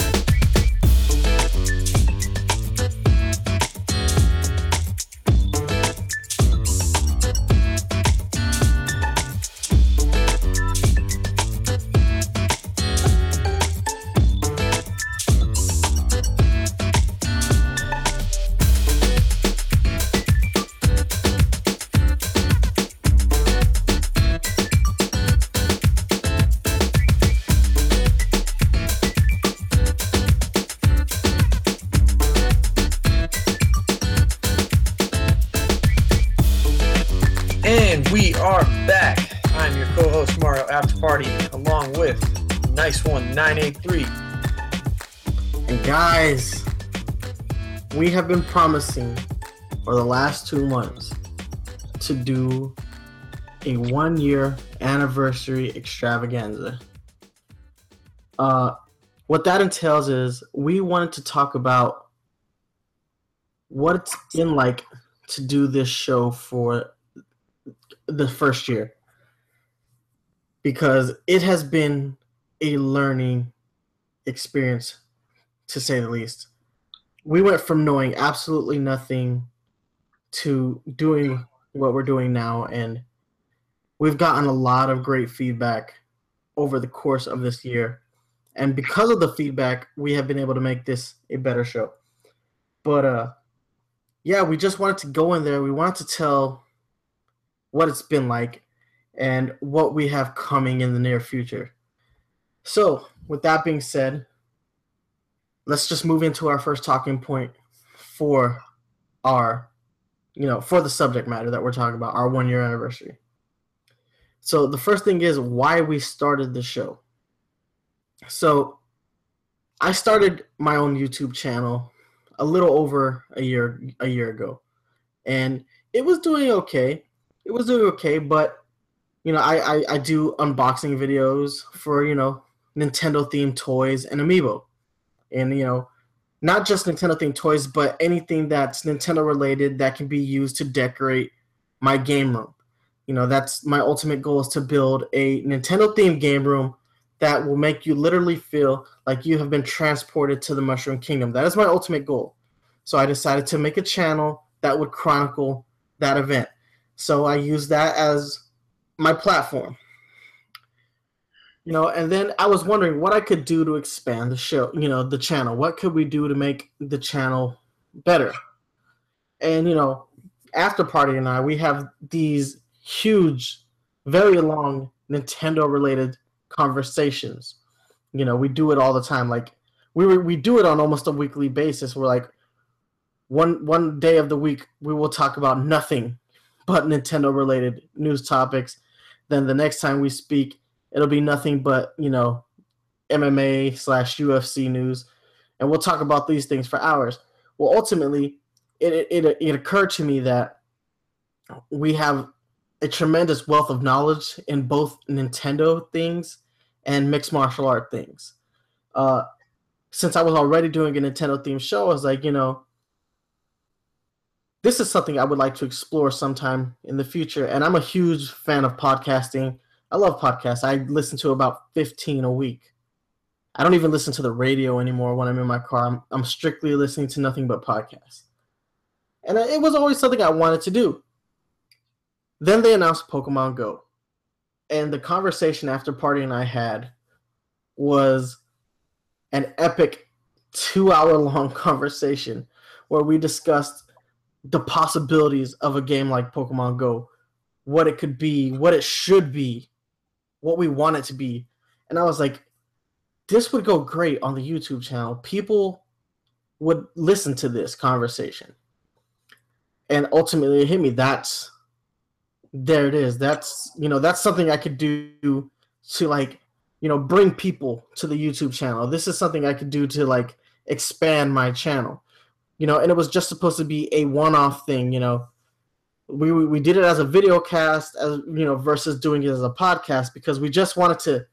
Been promising for the last two months to do a one year anniversary extravaganza. Uh, what that entails is we wanted to talk about what it's been like to do this show for the first year because it has been a learning experience to say the least. We went from knowing absolutely nothing to doing what we're doing now, and we've gotten a lot of great feedback over the course of this year. And because of the feedback, we have been able to make this a better show. But uh, yeah, we just wanted to go in there. We wanted to tell what it's been like and what we have coming in the near future. So, with that being said, let's just move into our first talking point for our, you know, for the subject matter that we're talking about, our one year anniversary. So, the first thing is why we started the show. So, I started my own YouTube channel a little over a year a year ago, and it was doing okay. It was doing okay, but you know, I, I, I do unboxing videos for you know Nintendo themed toys and amiibo, and you know, not just Nintendo themed toys, but anything that's Nintendo related that can be used to decorate my game room. You know, that's my ultimate goal is to build a Nintendo themed game room that will make you literally feel like you have been transported to the Mushroom Kingdom. That is my ultimate goal. So I decided to make a channel that would chronicle that event. So I use that as my platform. You know, and then I was wondering what I could do to expand the show, you know, the channel. What could we do to make the channel better? And, you know, After Party and I, we have these huge, very long Nintendo related conversations. You know, we do it all the time. Like we we do it on almost a weekly basis. We're like one one day of the week we will talk about nothing but Nintendo related news topics. Then the next time we speak, it'll be nothing but you know MMA slash UFC news, and we'll talk about these things for hours. Well, ultimately, it it it occurred to me that we have a tremendous wealth of knowledge in both Nintendo things and mixed martial art things. Uh, since I was already doing a Nintendo themed show, I was like, you know, this is something I would like to explore sometime in the future. And I'm a huge fan of podcasting. I love podcasts. I listen to about 15 a week. I don't even listen to the radio anymore when I'm in my car. I'm, I'm strictly listening to nothing but podcasts. And it was always something I wanted to do. Then they announced Pokemon Go. And the conversation after party and I had was an epic two hour long conversation where we discussed the possibilities of a game like Pokemon Go, what it could be, what it should be, what we want it to be. And I was like, this would go great on the YouTube channel. People would listen to this conversation. And ultimately it hit me. That's there it is. That's you know, that's something I could do to like, you know, bring people to the YouTube channel. This is something I could do to like expand my channel you know, and it was just supposed to be a one-off thing, you know. We we did it as a video cast, as you know, versus doing it as a podcast because we just wanted to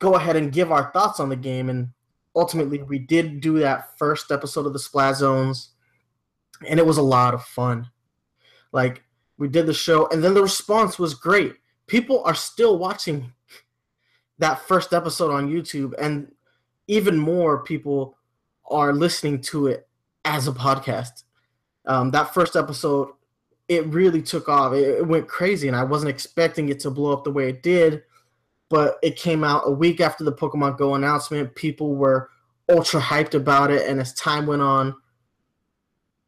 go ahead and give our thoughts on the game, and ultimately we did do that first episode of the SplatZones, and it was a lot of fun. Like we did the show, and then the response was great. People are still watching that first episode on YouTube, and even more people are listening to it as a podcast. Um, that first episode, it really took off. It, it, went crazy, and I wasn't expecting it to blow up the way it did. But it came out a week after the Pokemon Go announcement. People were ultra hyped about it, and as time went on,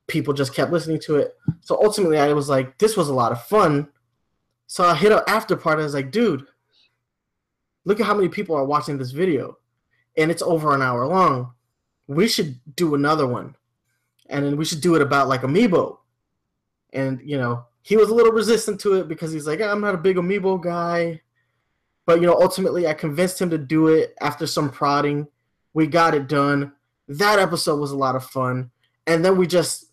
people just kept listening to it. So ultimately, I was like, this was a lot of fun. So I hit up after party. I was like, dude, look at how many people are watching this video, and it's over an hour long. We should do another one and then we should do it about like amiibo. And you know, he was a little resistant to it because he's like, I'm not a big amiibo guy. But you know, ultimately, I convinced him to do it after some prodding. We got it done. That episode was a lot of fun, and then we just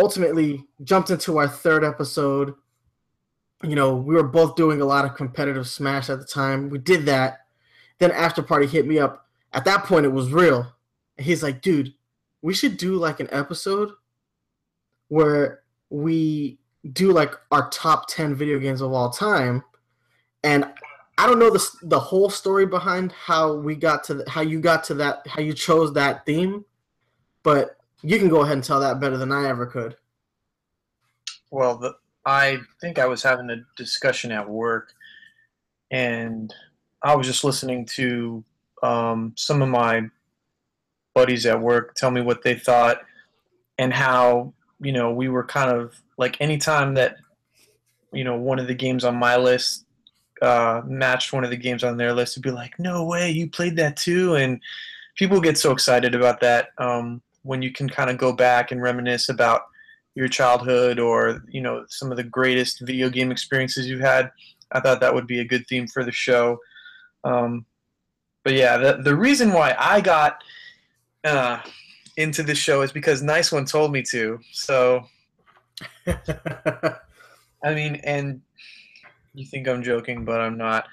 ultimately jumped into our third episode. You know, we were both doing a lot of competitive Smash at the time. We did that. Then After Party hit me up. At that point, it was real. And he's like, dude, we should do like an episode where we do like our top 10 video games of all time. And i don't know the, the whole story behind how we got to the, how you got to that how you chose that theme but you can go ahead and tell that better than i ever could. Well the, i think i was having a discussion at work and i was just listening to um, some of my buddies at work tell me what they thought and how you know we were kind of like anytime that you know one of the games on my list uh, matched one of the games on their list, it'd be like, no way, you played that too, and people get so excited about that um, when you can kind of go back and reminisce about your childhood or you know some of the greatest video game experiences you've had. I thought that would be a good theme for the show. Um, but yeah, the the reason why I got uh, into the show is because Nice One told me to. So I mean, and you think I'm joking, but I'm not.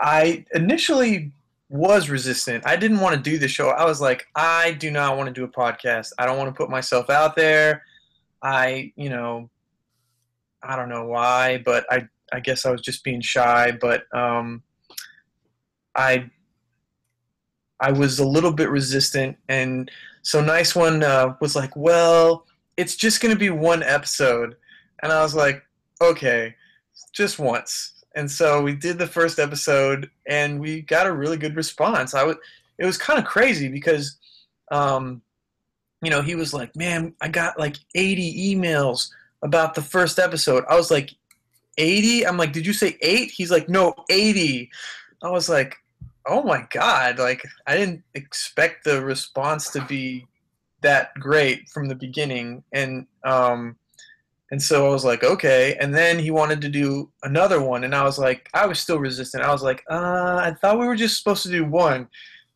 I initially was resistant. I didn't want to do the show. I was like, I do not want to do a podcast. I don't want to put myself out there. I, you know, I don't know why, but I, I guess I was just being shy. But um, I, I was a little bit resistant, and so nice one uh, was like, well, it's just going to be one episode, and I was like, okay, just once. And so we did the first episode, and we got a really good response. I would, it was kind of crazy because, um, you know, he was like, "Man, I got like 80 emails about the first episode." I was like, "80?" I'm like, "Did you say eight? He's like, "No, 80." I was like, "Oh my god!" Like, I didn't expect the response to be that great from the beginning, and um, and so I was like, okay. And then he wanted to do another one, and I was like, I was still resistant. I was like, uh, I thought we were just supposed to do one.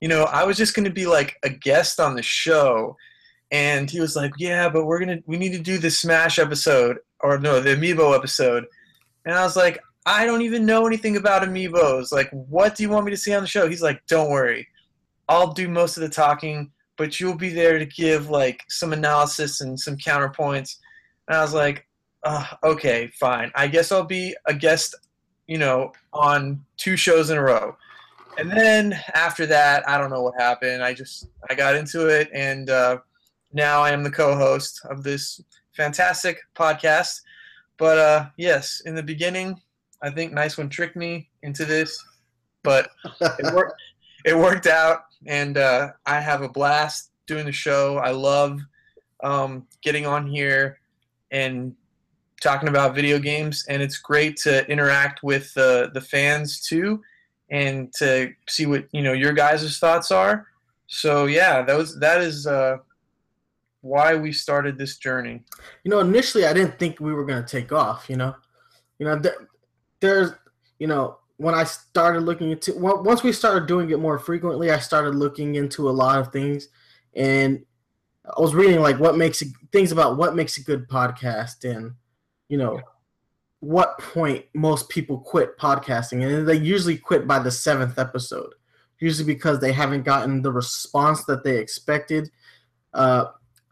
You know, I was just going to be like a guest on the show. And he was like, yeah, but we're going to, we need to do the Smash episode, or no, the Amiibo episode. And I was like, I don't even know anything about Amiibos. Like, what do you want me to see on the show? He's like, don't worry. I'll do most of the talking, but you'll be there to give like some analysis and some counterpoints. And I was like, uh, okay, fine. I guess I'll be a guest, you know, on two shows in a row. And then after that, I don't know what happened. I just I got into it, and uh, now I am the co-host of this fantastic podcast. But uh, yes, in the beginning, I think Nice One tricked me into this, but it worked. it worked out, and uh, I have a blast doing the show. I love um, getting on here and talking about video games, and it's great to interact with the the fans too, and to see what you know your guys' thoughts are. So yeah, that was that is uh, why we started this journey. You know, initially I didn't think we were going to take off. You know, you know, there's, you know, when I started looking into once we started doing it more frequently, I started looking into a lot of things, and I was reading like what makes things about what makes a good podcast, and you know, what point most people quit podcasting, and they usually quit by the seventh episode, usually because they haven't gotten the response that they expected. Uh,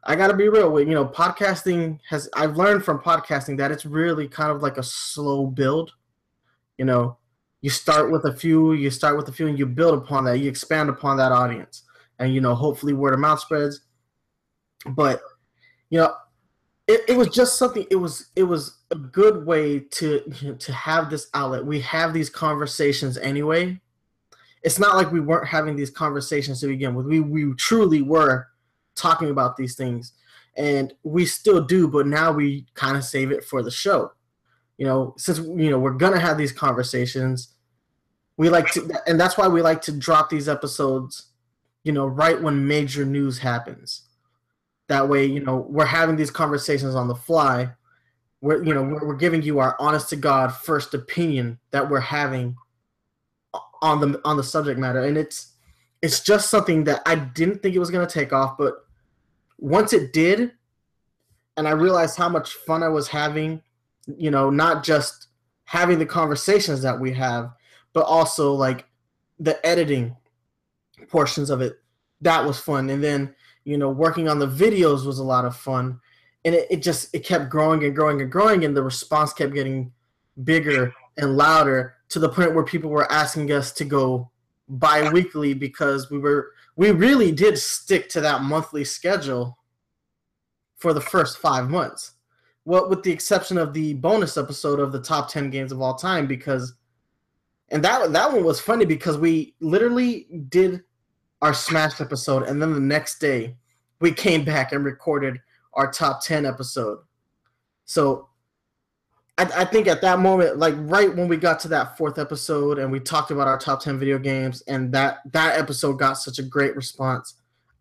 I gotta be real with you know, podcasting has I've learned from podcasting that it's really kind of like a slow build. You know, you start with a few, you start with a few, and you build upon that, you expand upon that audience, and you know, hopefully word of mouth spreads. But you know, it, it was just something it was it was a good way to to have this outlet. We have these conversations anyway. It's not like we weren't having these conversations to begin with. We we truly were talking about these things. And we still do but now we kind of save it for the show you know since you know we're gonna have these conversations we like to and that's why we like to drop these episodes you know right when major news happens that way, you know, we're having these conversations on the fly. We're, you know, we're, giving you our honest to God first opinion that we're having on the on the subject matter, and it's it's just something that I didn't think it was going to take off, but once it did, and I realized how much fun I was having, you know, not just having the conversations that we have, but also like the editing portions of it. That was fun, and then you know working on the videos was a lot of fun. And it, it just it kept growing and growing and growing and the response kept getting bigger and louder to the point where people were asking us to go bi-weekly because we were we really did stick to that monthly schedule for the first five months well with the exception of the bonus episode of the top 10 games of all time because and that that one was funny because we literally did our Smash episode, and then the next day we came back and recorded our top 10 episode. So I, I think at that moment, like right when we got to that fourth episode and we talked about our top 10 video games and that that episode got such a great response,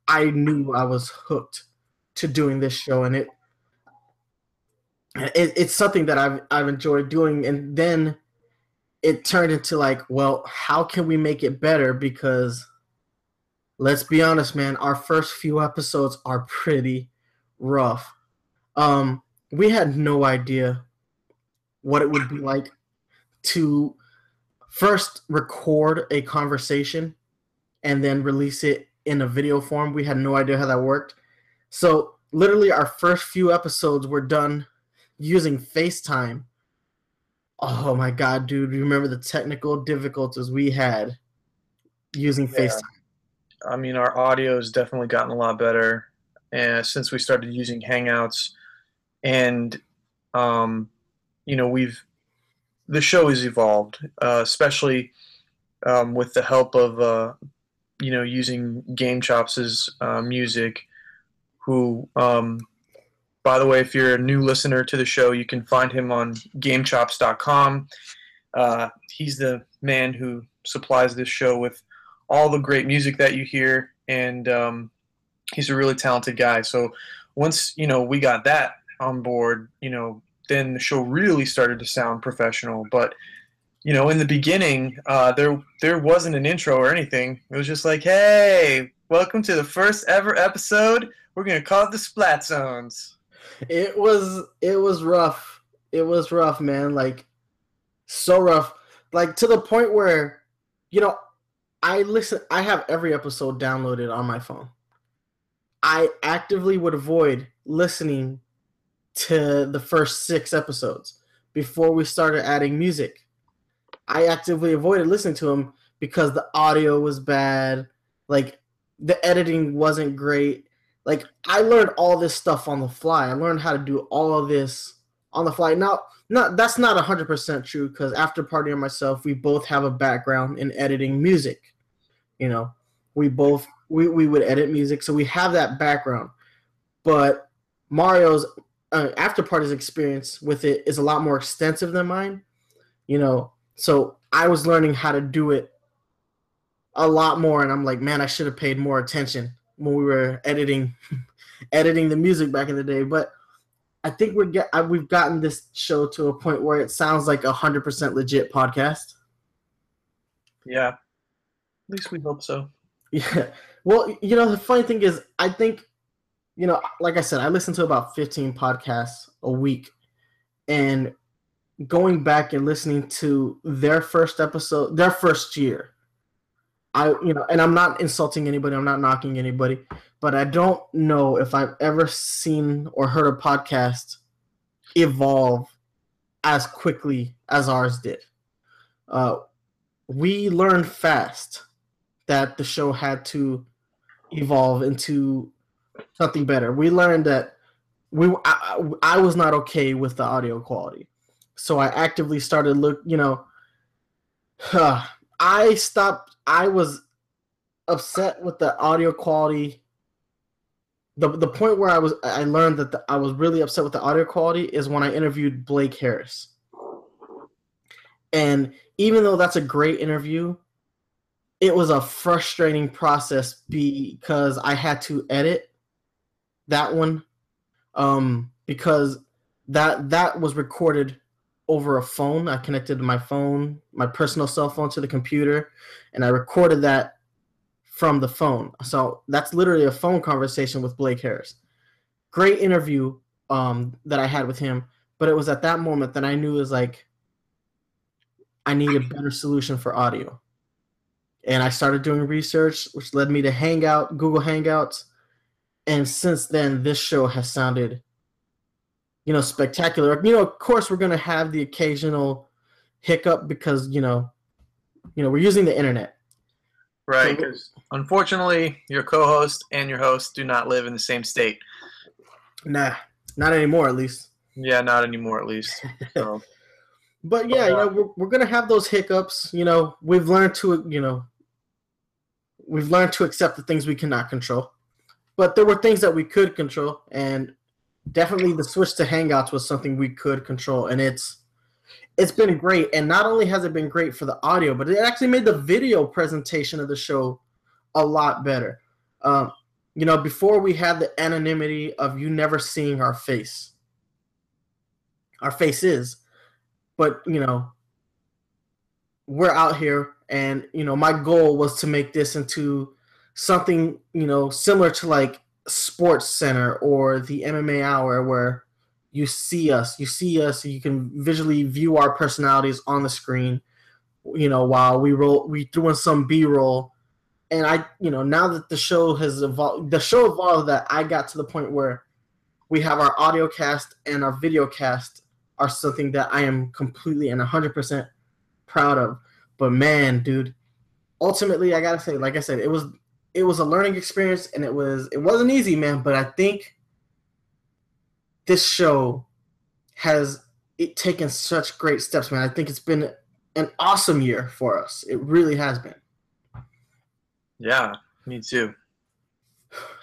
I knew I was hooked to doing this show and it, it it's something that I've I've enjoyed doing and then it turned into like, well, how can we make it better because let's be honest, man, our first few episodes are pretty rough. Um, we had no idea what it would be like to first record a conversation and then release it in a video form. We had no idea how that worked. So, literally, our first few episodes were done using FaceTime. Oh my god, dude, remember the technical difficulties we had using Yeah. FaceTime? I mean, our audio has definitely gotten a lot better uh, since we started using Hangouts, and um, you know, we've the show has evolved, uh, especially um, with the help of uh, you know using GameChops' uh, music. Who, um, by the way, if you're a new listener to the show, you can find him on GameChops.com. Uh, he's the man who supplies this show with all the great music that you hear, and um, he's a really talented guy. So once you know we got that on board, you know, then the show really started to sound professional. But you know, in the beginning, uh, there there wasn't an intro or anything. It was just like, "Hey, welcome to the first ever episode. We're gonna call it the SplatZones." It was it was rough. It was rough, man. Like so rough. Like to the point where, you know, I listen I have every episode downloaded on my phone. I actively would avoid listening to the first six episodes before we started adding music. I actively avoided listening to them because the audio was bad, like the editing wasn't great. Like I learned all this stuff on the fly. I learned how to do all of this on the fly. Now, not that's not hundred percent true because after Party and myself, we both have a background in editing music. You know, we both we, we would edit music, so we have that background. But Mario's uh, after party's experience with it is a lot more extensive than mine. You know, so I was learning how to do it a lot more, and I'm like, man, I should have paid more attention when we were editing editing the music back in the day. But I think we're get I, we've gotten this show to a point where it sounds like a hundred percent legit podcast. Yeah, at least we hope so. Yeah. Well, you know, the funny thing is, I think, you know, like I said, I listen to about 15 podcasts a week. And going back and listening to their first episode, their first year, I, you know, and I'm not insulting anybody, I'm not knocking anybody, but I don't know if I've ever seen or heard a podcast evolve as quickly as ours did. Uh, we learned fast that the show had to evolve into something better. We learned that we I, I was not okay with the audio quality, so I actively started look. You know, I stopped. I was upset with the audio quality. The, the point where I was I learned that the, I was really upset with the audio quality is when I interviewed Blake Harris. And even though that's a great interview, it was a frustrating process because I had to edit that one um, because that that was recorded over a phone. I connected my phone, my personal cell phone to the computer, and I recorded that from the phone. So that's literally a phone conversation with Blake Harris. Great interview um, that I had with him, but it was at that moment that I knew was like I need a better solution for audio and I started doing research, which led me to Hangout, Google Hangouts, and since then, this show has sounded, you know, spectacular. You know, of course, we're gonna have the occasional hiccup because you know, you know, we're using the internet. Right, So- because unfortunately, your co-host and your host do not live in the same state. Nah, not anymore, at least. Yeah, not anymore, at least. So, But yeah, you uh, know, we're, we're gonna have those hiccups. You know, we've learned to, you know, we've learned to accept the things we cannot control, but there were things that we could control, and definitely the switch to Hangouts was something we could control, and it's it's been great. And not only has it been great for the audio, but it actually made the video presentation of the show a lot better. Um, you know, before we had the anonymity of you never seeing our face, our faces, but you know, we're out here, and you know, my goal was to make this into something you know similar to like Sports Center or the MMA Hour, where you see us, you see us, you can visually view our personalities on the screen. You know, while we roll, we threw in some B roll, and I, you know, now that the show has evolved, the show evolved that I got to the point where we have our audio cast and our video cast are something that I am completely and 100% proud of. But man, dude, ultimately, I gotta say, like I said, it was it was a learning experience and it was it wasn't easy man but i think this show has it taken such great steps man. I think it's been an awesome year for us. It really has been. Yeah, me too.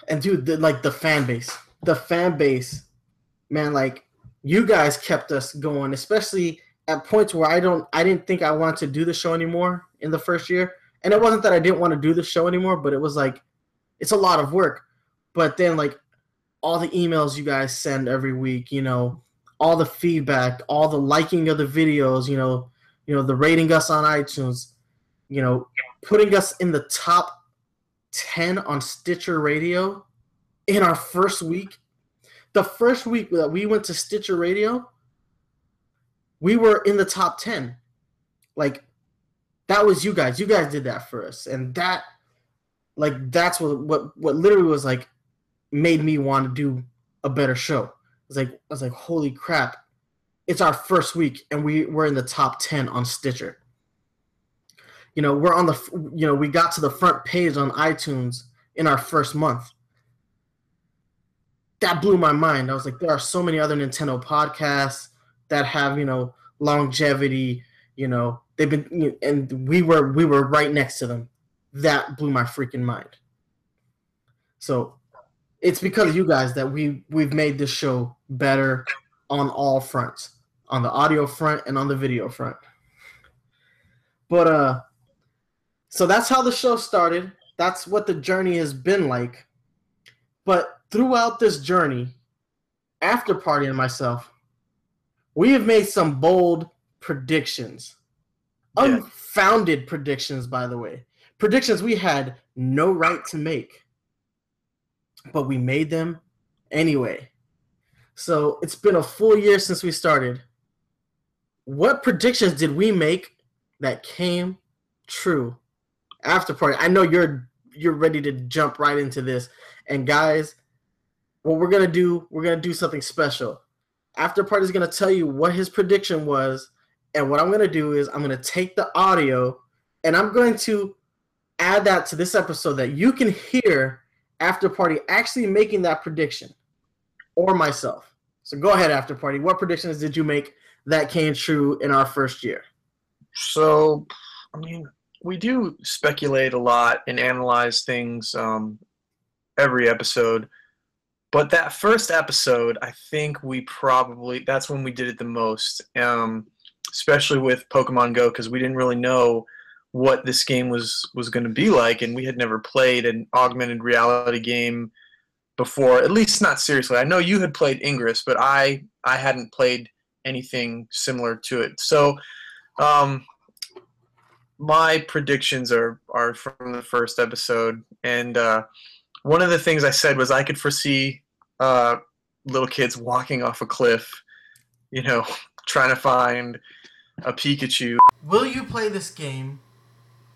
and dude the, like the fan base the fan base man like you guys kept us going especially at points where i don't i didn't think i wanted to do the show anymore in the first year and it wasn't that i didn't want to do the show anymore but it was like it's a lot of work. But then like all the emails you guys send every week you know all the feedback all the liking of the videos you know you know the rating us on itunes you know putting us in the top 10 on stitcher radio in our first week. The first week that we went to stitcher radio we were in the top 10 like that was you guys. You guys did that for us. And that like that's what what what literally was like made me want to do a better show. It's like i was like holy crap. It's our first week and we we're in the top 10 on stitcher. You know we're on the you know we got to the front page on itunes in our first month. That blew my mind. I was like there are so many other nintendo podcasts that have you know longevity you know they've been and we were we were right next to them. That blew my freaking mind. So it's because of you guys that we we've made this show better on all fronts on the audio front and on the video front. But uh so that's how the show started. That's what the journey has been like. But throughout this journey after party and myself we have made some bold predictions. Unfounded predictions by the way. Predictions we had no right to make but we made them anyway. So it's been a full year since we started. What predictions did we make that came true after party? I know you're you're ready to jump right into this. And guys what we're gonna do we're gonna do something special. After party is gonna tell you what his prediction was and what i'm gonna do is i'm gonna take the audio and i'm going to add that to this episode that you can hear after party actually making that prediction or myself. So go ahead after party. What predictions did you make that came true in our first year? So, I mean, we do speculate a lot and analyze things um, every episode. But that first episode, I think we probably that's when we did it the most, um, especially with Pokemon Go, because we didn't really know what this game was was going to be like, and we had never played an augmented reality game before, at least not seriously. I know you had played Ingress, but I I hadn't played anything similar to it. So. Um, my predictions are are from the first episode, and uh, one of the things I said was I could foresee uh, little kids walking off a cliff, you know, trying to find a Pikachu. Will you play this game?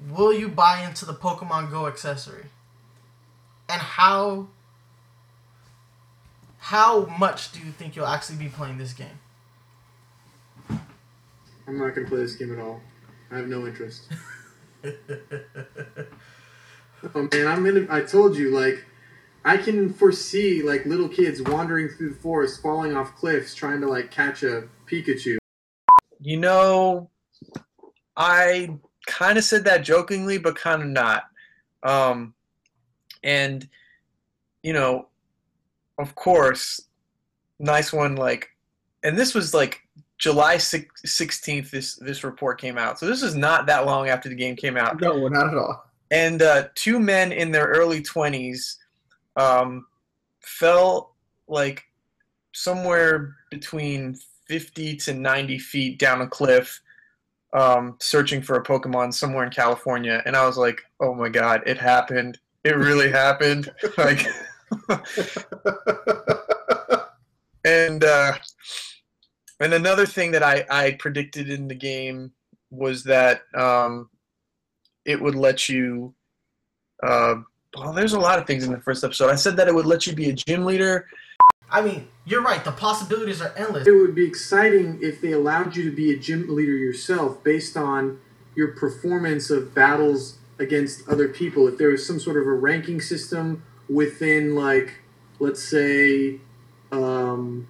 Will you buy into the Pokemon Go accessory? And how how much do you think you'll actually be playing this game? I'm not gonna play this game at all. I have no interest. Oh man, I'm in. I told you, like, I can foresee like little kids wandering through the forest, falling off cliffs, trying to like catch a Pikachu. You know, I kind of said that jokingly, but kind of not. Um, and you know, of course, nice one. Like, and this was like July sixteenth. This this report came out, so this is not that long after the game came out. No, not at all. And uh, two men in their early twenties um, fell like somewhere between fifty to ninety feet down a cliff. Um, searching for a Pokemon somewhere in California, and I was like, "Oh my god, it happened! It really happened!" Like, and uh, and another thing that I, I predicted in the game was that um, it would let you. Uh, well, there's a lot of things in the first episode. I said that it would let you be a gym leader. I mean, you're right. The possibilities are endless. It would be exciting if they allowed you to be a gym leader yourself based on your performance of battles against other people. If there was some sort of a ranking system within, like, let's say, um,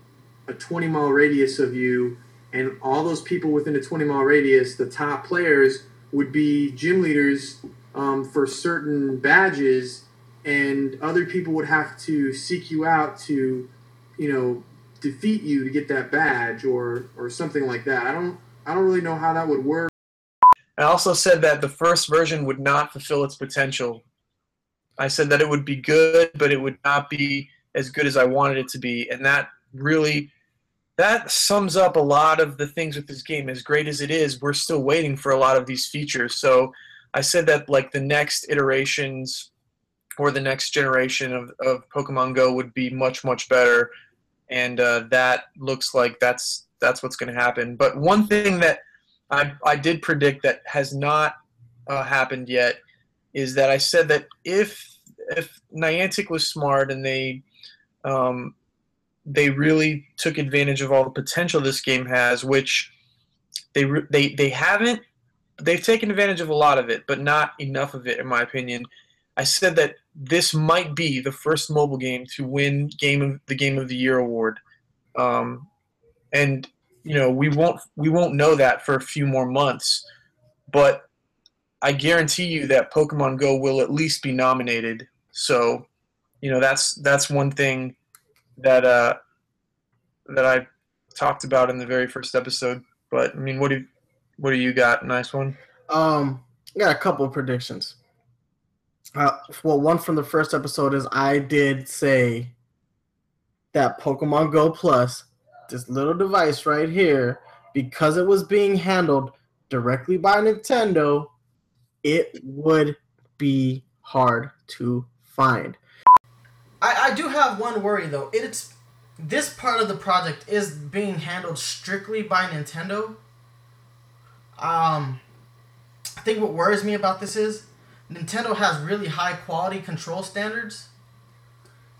a 20 mile radius of you, and all those people within a 20 mile radius, the top players, would be gym leaders um, for certain badges, and other people would have to seek you out to, you know, defeat you to get that badge or or something like that. I don't I don't really know how that would work. I also said that the first version would not fulfill its potential. I said that it would be good, but it would not be as good as I wanted it to be, and that really that sums up a lot of the things with this game. As great as it is, we're still waiting for a lot of these features. So I said that like the next iterations or the next generation of, of Pokemon Go would be much much better, and uh, that looks like that's that's what's going to happen. But one thing that I I did predict that has not uh, happened yet is that I said that if if Niantic was smart and they um, they really took advantage of all the potential this game has, which they they they haven't. They've taken advantage of a lot of it, but not enough of it, in my opinion. I said that this might be the first mobile game to win game of the game of the year award, um, and you know we won't we won't know that for a few more months, but I guarantee you that Pokemon Go will at least be nominated. So, you know that's that's one thing that uh, that I talked about in the very first episode. But I mean, what do what do you got? Nice one. Um, I got a couple of predictions. Uh, well, one from the first episode is I did say that Pokemon Go Plus, this little device right here, because it was being handled directly by Nintendo, it would be hard to find. I, I do have one worry though. It's this part of the project is being handled strictly by Nintendo. Um, I think what worries me about this is Nintendo has really high quality control standards,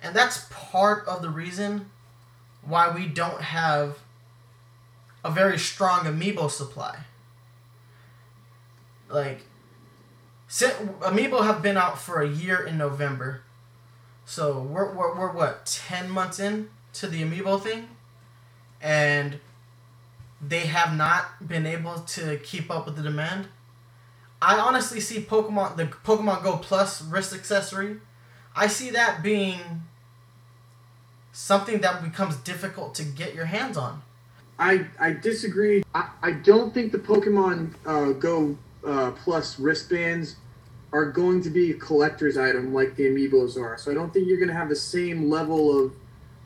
and that's part of the reason why we don't have a very strong amiibo supply. Like, amiibo have been out for a year in November so we're, we're, we're what, 10 months in to the amiibo thing? And they have not been able to keep up with the demand. I honestly see Pokemon, the Pokemon Go Plus wrist accessory, I see that being something that becomes difficult to get your hands on. I, I disagree. I, I don't think the Pokemon uh, Go uh, Plus wristbands are going to be a collector's item like the amiibos are. So I don't think you're going to have the same level of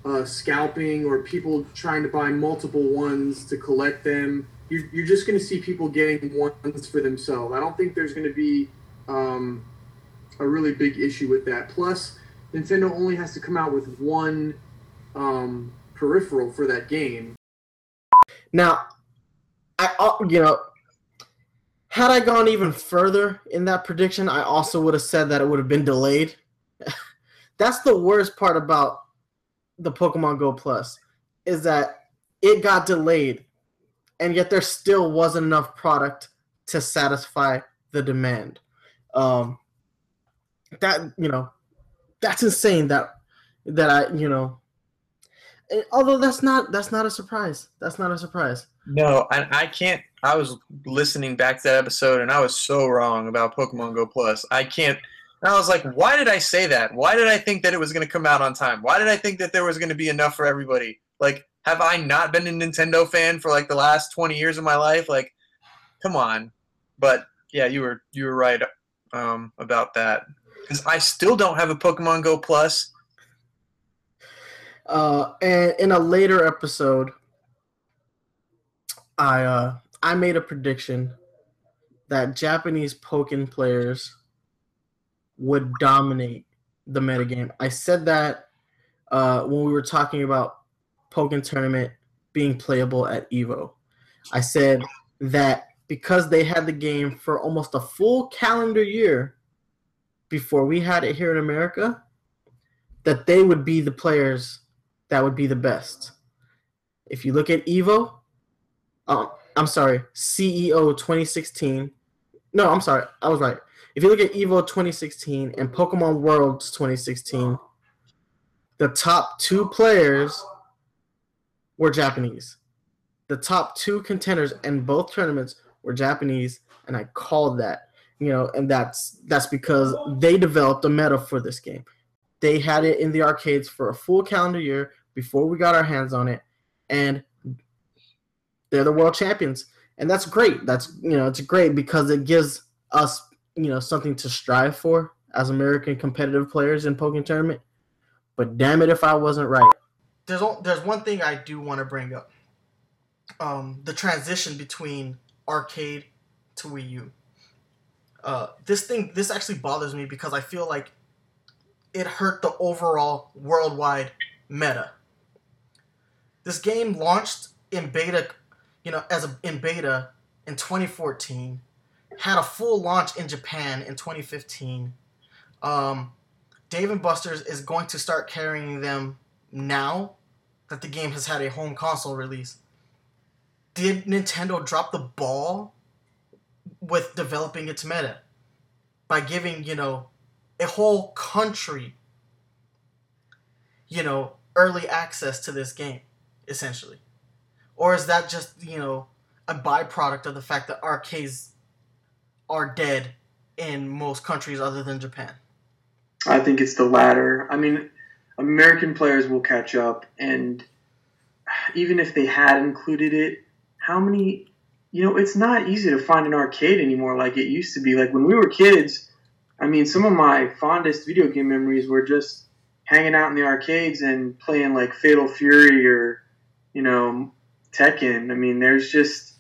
uh, scalping or people trying to buy multiple ones to collect them. You're, you're just going to see people getting ones for themselves. I don't think there's going to be um, a really big issue with that. Plus, Nintendo only has to come out with one um, peripheral for that game. Now, I uh, you know had I gone even further in that prediction, I also would have said that it would have been delayed. That's the worst part about the Pokemon Go Plus is that it got delayed, and yet there still wasn't enough product to satisfy the demand. Um, that you know, that's insane. That that I you know, although that's not that's not a surprise. That's not a surprise. No, and I can't. I was listening back to that episode, and I was so wrong about Pokemon Go Plus. I can't. And I was like, why did I say that? Why did I think that it was going to come out on time? Why did I think that there was going to be enough for everybody? Like, have I not been a Nintendo fan for like the last 20 years of my life? Like, come on. But yeah, you were you were right um, about that. Because I still don't have a Pokemon Go Plus. Uh, and in a later episode, I uh, I made a prediction that Japanese Pokken players would dominate the metagame. I said that uh, when we were talking about Pokken Tournament being playable at Evo. I said that because they had the game for almost a full calendar year before we had it here in America, that they would be the players that would be the best. If you look at Evo, um, I'm sorry, CEO 2016. No, I'm sorry, I was right. If you look at Evo 2016 and Pokemon Worlds 2016, the top two players were Japanese. The top two contenders in both tournaments were Japanese, and I called that. You know, and that's that's because they developed a meta for this game. They had it in the arcades for a full calendar year before we got our hands on it, and they're the world champions, and that's great. That's you know, it's great because it gives us you know something to strive for as American competitive players in Pokemon tournament. But damn it, if I wasn't right. There's there's one thing I do want to bring up. Um, the transition between arcade to Wii U. Uh, this thing this actually bothers me because I feel like it hurt the overall worldwide meta. This game launched in beta, you know, as a, in beta in 2014, had a full launch in Japan in 2015. Um, Dave and Buster's is going to start carrying them now that the game has had a home console release. Did Nintendo drop the ball with developing its meta by giving, you know, a whole country, you know, early access to this game, essentially? Or is that just, you know, a byproduct of the fact that arcades are dead in most countries other than Japan? I think it's the latter. I mean, American players will catch up, and even if they had included it, how many? You know, it's not easy to find an arcade anymore like it used to be. Like when we were kids, I mean, some of my fondest video game memories were just hanging out in the arcades and playing like Fatal Fury or, you know, Tekken. I mean, there's just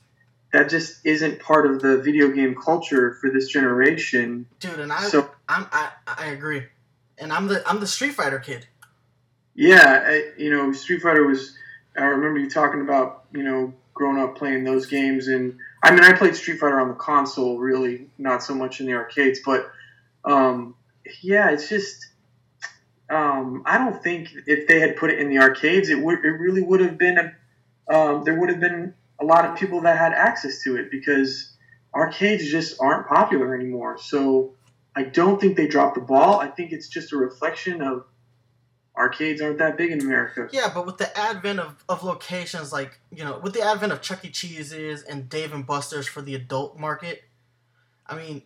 that just isn't part of the video game culture for this generation. Dude, and I, So- I'm, I, I agree, and I'm the, I'm the Street Fighter kid. Yeah, I, you know, Street Fighter was. I remember you talking about, you know, growing up playing those games, and I mean, I played Street Fighter on the console, really, not so much in the arcades, but um, yeah, it's just. Um, I don't think if they had put it in the arcades, it would. It really would have been. A, um, there would have been a lot of people that had access to it because arcades just aren't popular anymore. So I don't think they dropped the ball. I think it's just a reflection of arcades aren't that big in America. Yeah, but with the advent of, of locations like you know, with the advent of Chuck E. Cheese's and Dave and Buster's for the adult market, I mean,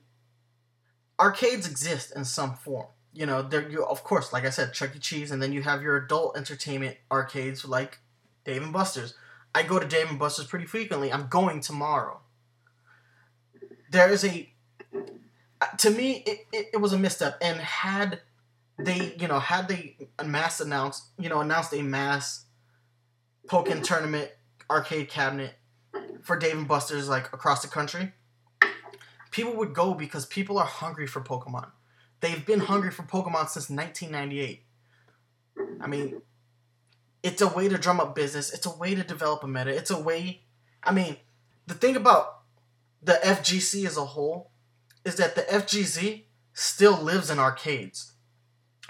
arcades exist in some form. You know, there you of course, like I said, Chuck E. Cheese, and then you have your adult entertainment arcades like Dave and Buster's. I go to Dave and Buster's pretty frequently. I'm going tomorrow. There is a, to me, it, it, it was a misstep, and had they, you know, had they mass announced, you know, announced a mass Pokken tournament arcade cabinet for Dave and Buster's like across the country, people would go because people are hungry for Pokemon. They've been hungry for Pokemon since 1998. I mean, it's a way to drum up business. It's a way to develop a meta. It's a way. I mean, the thing about the FGC as a whole is that the FGC still lives in arcades.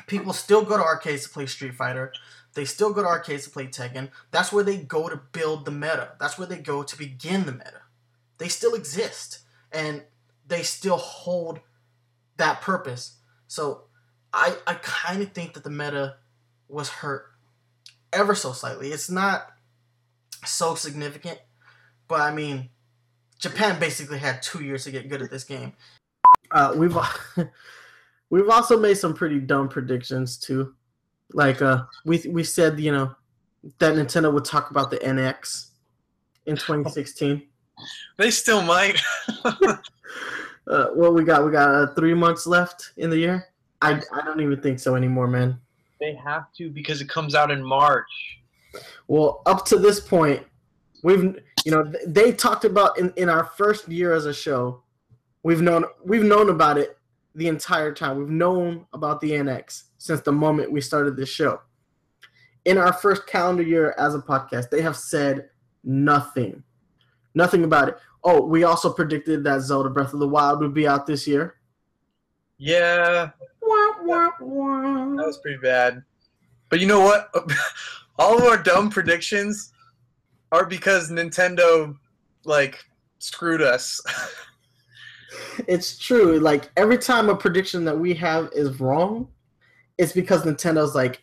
People still go to arcades to play Street Fighter. They still go to arcades to play Tekken. That's where they go to build the meta. That's where they go to begin the meta. They still exist and they still hold that purpose. So I I kind of think that the meta was hurt ever so slightly. It's not so significant, but I mean, Japan basically had two years to get good at this game. Uh, we've We've also made some pretty dumb predictions too. Like uh we we said, you know, that Nintendo would talk about the NX in 2016. They still might. Uh what we got? We got uh, 3 months left in the year. I I don't even think so anymore, man. they have to because it comes out in March. Well, up to this point, we've you know they talked about in, in our first year as a show, we've known we've known about it the entire time. We've known about the NX since the moment we started this show. In our first calendar year as a podcast, they have said nothing. Nothing about it. Oh, we also predicted that Zelda Breath of the Wild would be out this year. Yeah, Wah, wah, wah. that was pretty bad. But you know what? All of our dumb predictions are because Nintendo like screwed us. it's true. Like every time a prediction that we have is wrong, it's because Nintendo's like,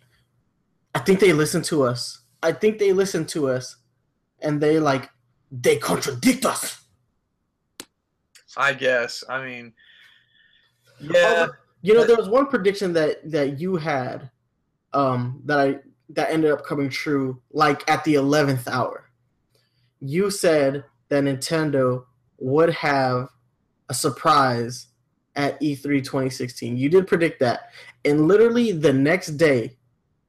I think they listen to us. I think they listen to us, and they like they contradict us. I guess. I mean, yeah. You know, there was one prediction that that you had, um, that I that ended up coming true. Like at the eleventh hour, you said that Nintendo would have a surprise at E E3 2016. You did predict that, and literally the next day,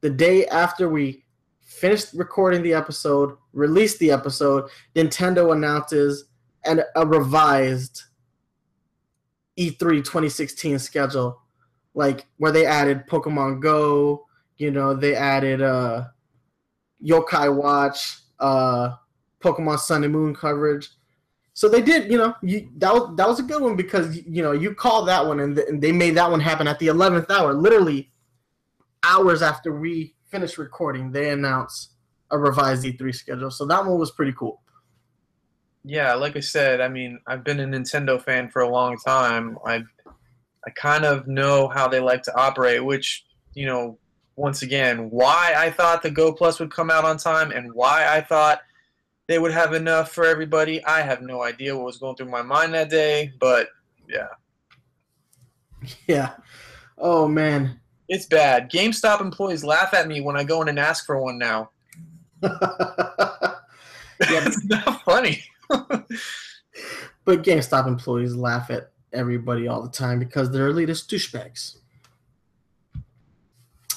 the day after we finished recording the episode, released the episode, Nintendo announces an, a revised E E3 2016 schedule, like where they added Pokemon Go. You know, they added uh, Yokai Watch, uh, Pokemon Sun and Moon coverage. So they did, you know, you, that was that was a good one because you know you called that one and, th- and they made that one happen at the eleventh hour, literally hours after we finished recording. They announced a revised E3 schedule, so that one was pretty cool. yeah, like I said, I mean, I've been a Nintendo fan for a long time. I I kind of know how they like to operate, which, you know, once again, why I thought the Go Plus would come out on time and why I thought they would have enough for everybody, I have no idea what was going through my mind that day, but yeah. Yeah. Oh man. It's bad. GameStop employees laugh at me when I go in and ask for one now. yeah, it's not funny. but GameStop employees laugh at everybody all the time because they're elitist douchebags.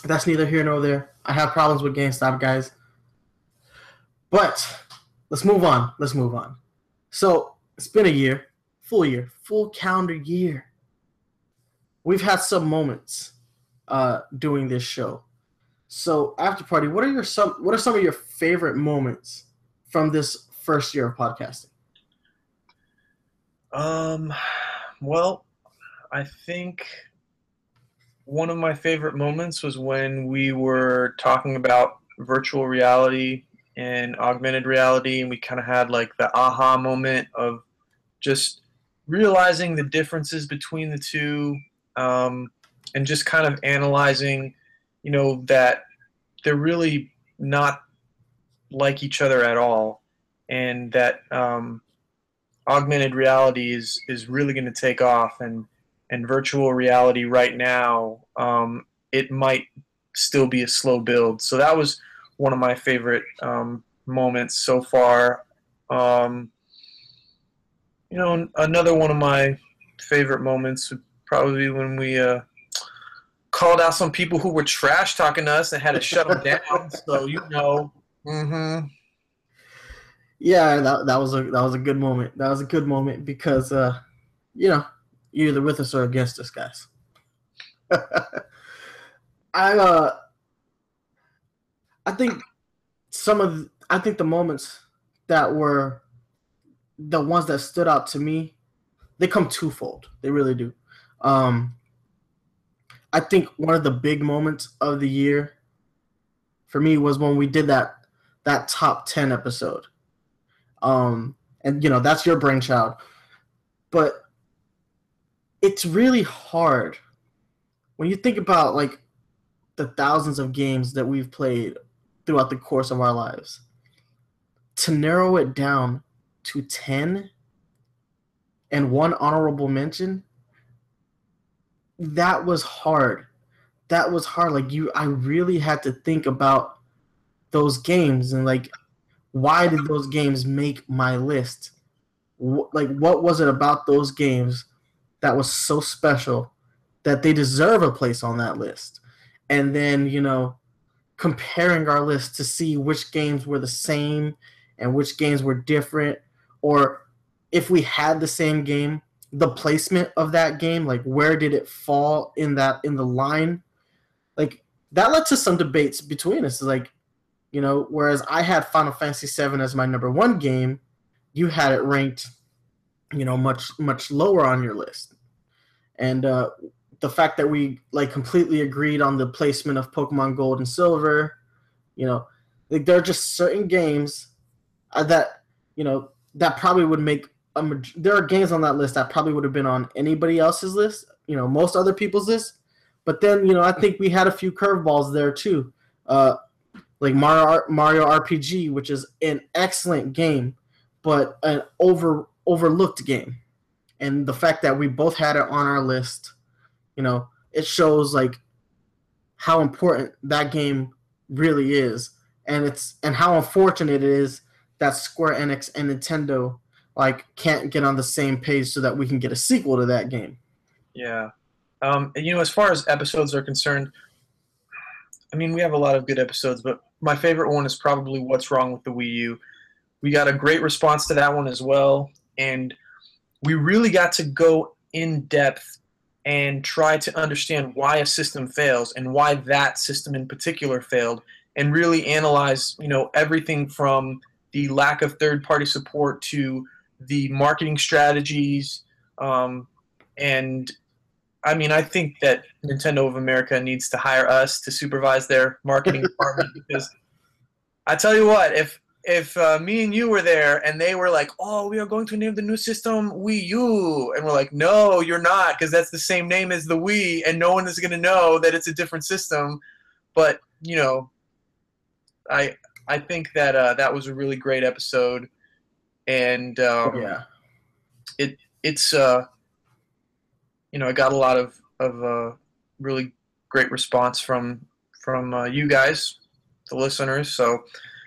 That's neither here nor there. I have problems with GameStop guys. But let's move on. Let's move on. So it's been a year, full year, full calendar year. We've had some moments uh, doing this show. So after party, what are your some what are some of your favorite moments from this first year of podcasting? Um, well, I think one of my favorite moments was when we were talking about virtual reality and augmented reality, and we kind of had like the aha moment of just realizing the differences between the two, um, and just kind of analyzing, you know, that they're really not like each other at all, and that um, augmented reality is is really going to take off and and virtual reality right now um, it might still be a slow build. So that was one of my favorite um, moments so far um, you know another one of my favorite moments would probably be when we uh, called out some people who were trash talking to us and had to shut them down so you know hmm Yeah, that, that was a that was a good moment. That was a good moment because uh, you know you're either with us or against us, guys. I uh, I think some of I think the moments that were the ones that stood out to me, they come twofold. They really do. Um, I think one of the big moments of the year for me was when we did that that top ten episode um, and you know that's your brainchild but it's really hard when you think about like the thousands of games that we've played throughout the course of our lives to narrow it down to 10 and one honorable mention that was hard. That was hard. Like you, I really had to think about those games and like, why did those games make my list? Like, what was it about those games that was so special that they deserve a place on that list? And then you know, comparing our list to see which games were the same and which games were different, or if we had the same game, the placement of that game, like where did it fall in that in the line, like that led to some debates between us. Like, you know, whereas I had Final Fantasy VII as my number one game, you had it ranked, you know, much much lower on your list, and uh, the fact that we like completely agreed on the placement of Pokemon Gold and Silver, you know, like there are just certain games uh, that you know that probably would make a there are games on that list that probably would have been on anybody else's list, you know, most other people's list. But then, you know, I think we had a few curveballs there too. Uh, like Mario Mario RPG, which is an excellent game, but an over overlooked game. And the fact that we both had it on our list, you know, it shows like how important that game really is. And it's and how unfortunate it is that Square Enix and Nintendo like can't get on the same page so that we can get a sequel to that game. Yeah. Um, and, you know, as far as episodes are concerned, I mean, we have a lot of good episodes, but my favorite one is probably What's Wrong with the Wii U. We got a great response to that one as well, and we really got to go in depth and try to understand why a system fails and why that system in particular failed, and really analyze, you know, everything from the lack of third-party support to the marketing strategies, um, and I mean, I think that Nintendo of America needs to hire us to supervise their marketing department because I tell you what, if if uh, me and you were there and they were like, "Oh, we are going to name the new system Wii U," and we're like, "No, you're not, because that's the same name as the Wii, and no one is going to know that it's a different system." But you know, I I think that uh, that was a really great episode, and um, yeah. it's uh you know I got a lot of of uh, really great response from from uh, you guys, the listeners. So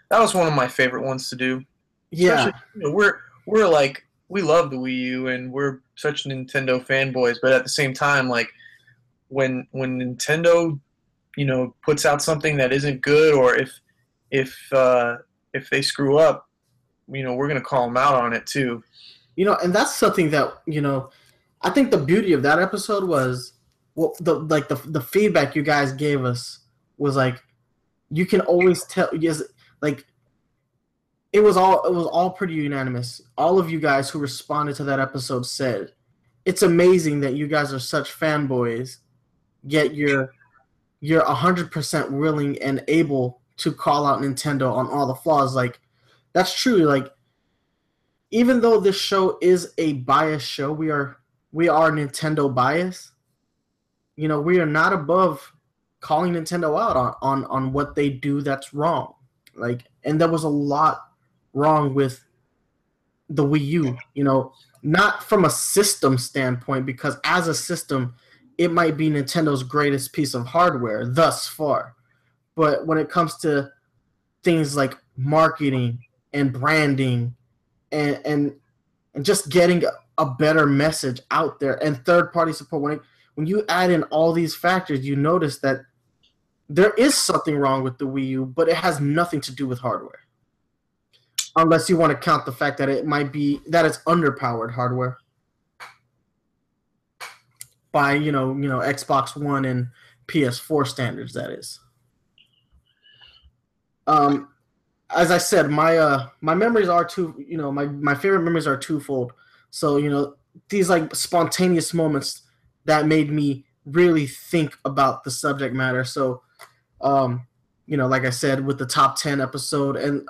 that was one of my favorite ones to do. Yeah. You know, we're we're like we love the Wii U and we're such Nintendo fanboys, but at the same time, like when when Nintendo, you know, puts out something that isn't good, or if if uh, if they screw up, you know, we're gonna call them out on it too. You know, and that's something that, you know, I think the beauty of that episode was well the like the the feedback you guys gave us was like you can always tell yes like it was all it was all pretty unanimous. All of you guys who responded to that episode said it's amazing that you guys are such fanboys, yet you're you're hundred percent willing and able to call out Nintendo on all the flaws. Like that's true. Like even though this show is a biased show, we are we are Nintendo bias. You know, we are not above calling Nintendo out on, on on what they do that's wrong. Like and there was a lot wrong with the Wii U, you know, not from a system standpoint because as a system it might be Nintendo's greatest piece of hardware thus far. But when it comes to things like marketing and branding and and, and just getting a, better message out there and third party support when it, when you add in all these factors you notice that there is something wrong with the Wii U but it has nothing to do with hardware unless you want to count the fact that it might be that it's underpowered hardware by you know you know Xbox One and PS4 standards that is um as I said, my uh my memories are two you know, my, my favorite memories are twofold. So, you know, these like spontaneous moments that made me really think about the subject matter. So um, you know, like I said, with the top ten episode and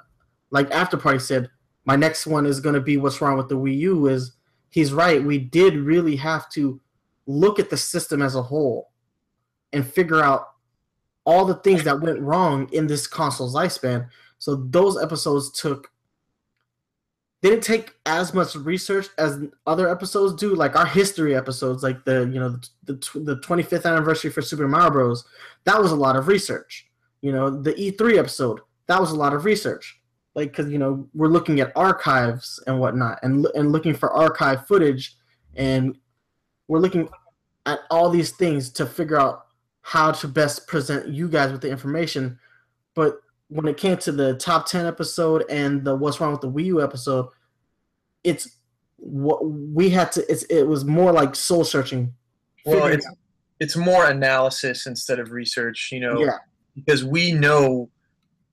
like after party said, my next one is gonna be what's wrong with the Wii U is he's right, we did really have to look at the system as a whole and figure out all the things that went wrong in this console's lifespan. So those episodes took didn't take as much research as other episodes do, like our history episodes, like the you know the the, the 25th anniversary for Super Mario Bros. That was a lot of research. You know, the E3 episode that was a lot of research, like because you know we're looking at archives and whatnot, and and looking for archive footage, and we're looking at all these things to figure out how to best present you guys with the information. But when it came to the top 10 episode and the what's wrong with the Wii U episode, it's what we had to it's it was more like soul searching. Well, it's it's more analysis instead of research, you know, yeah, because we know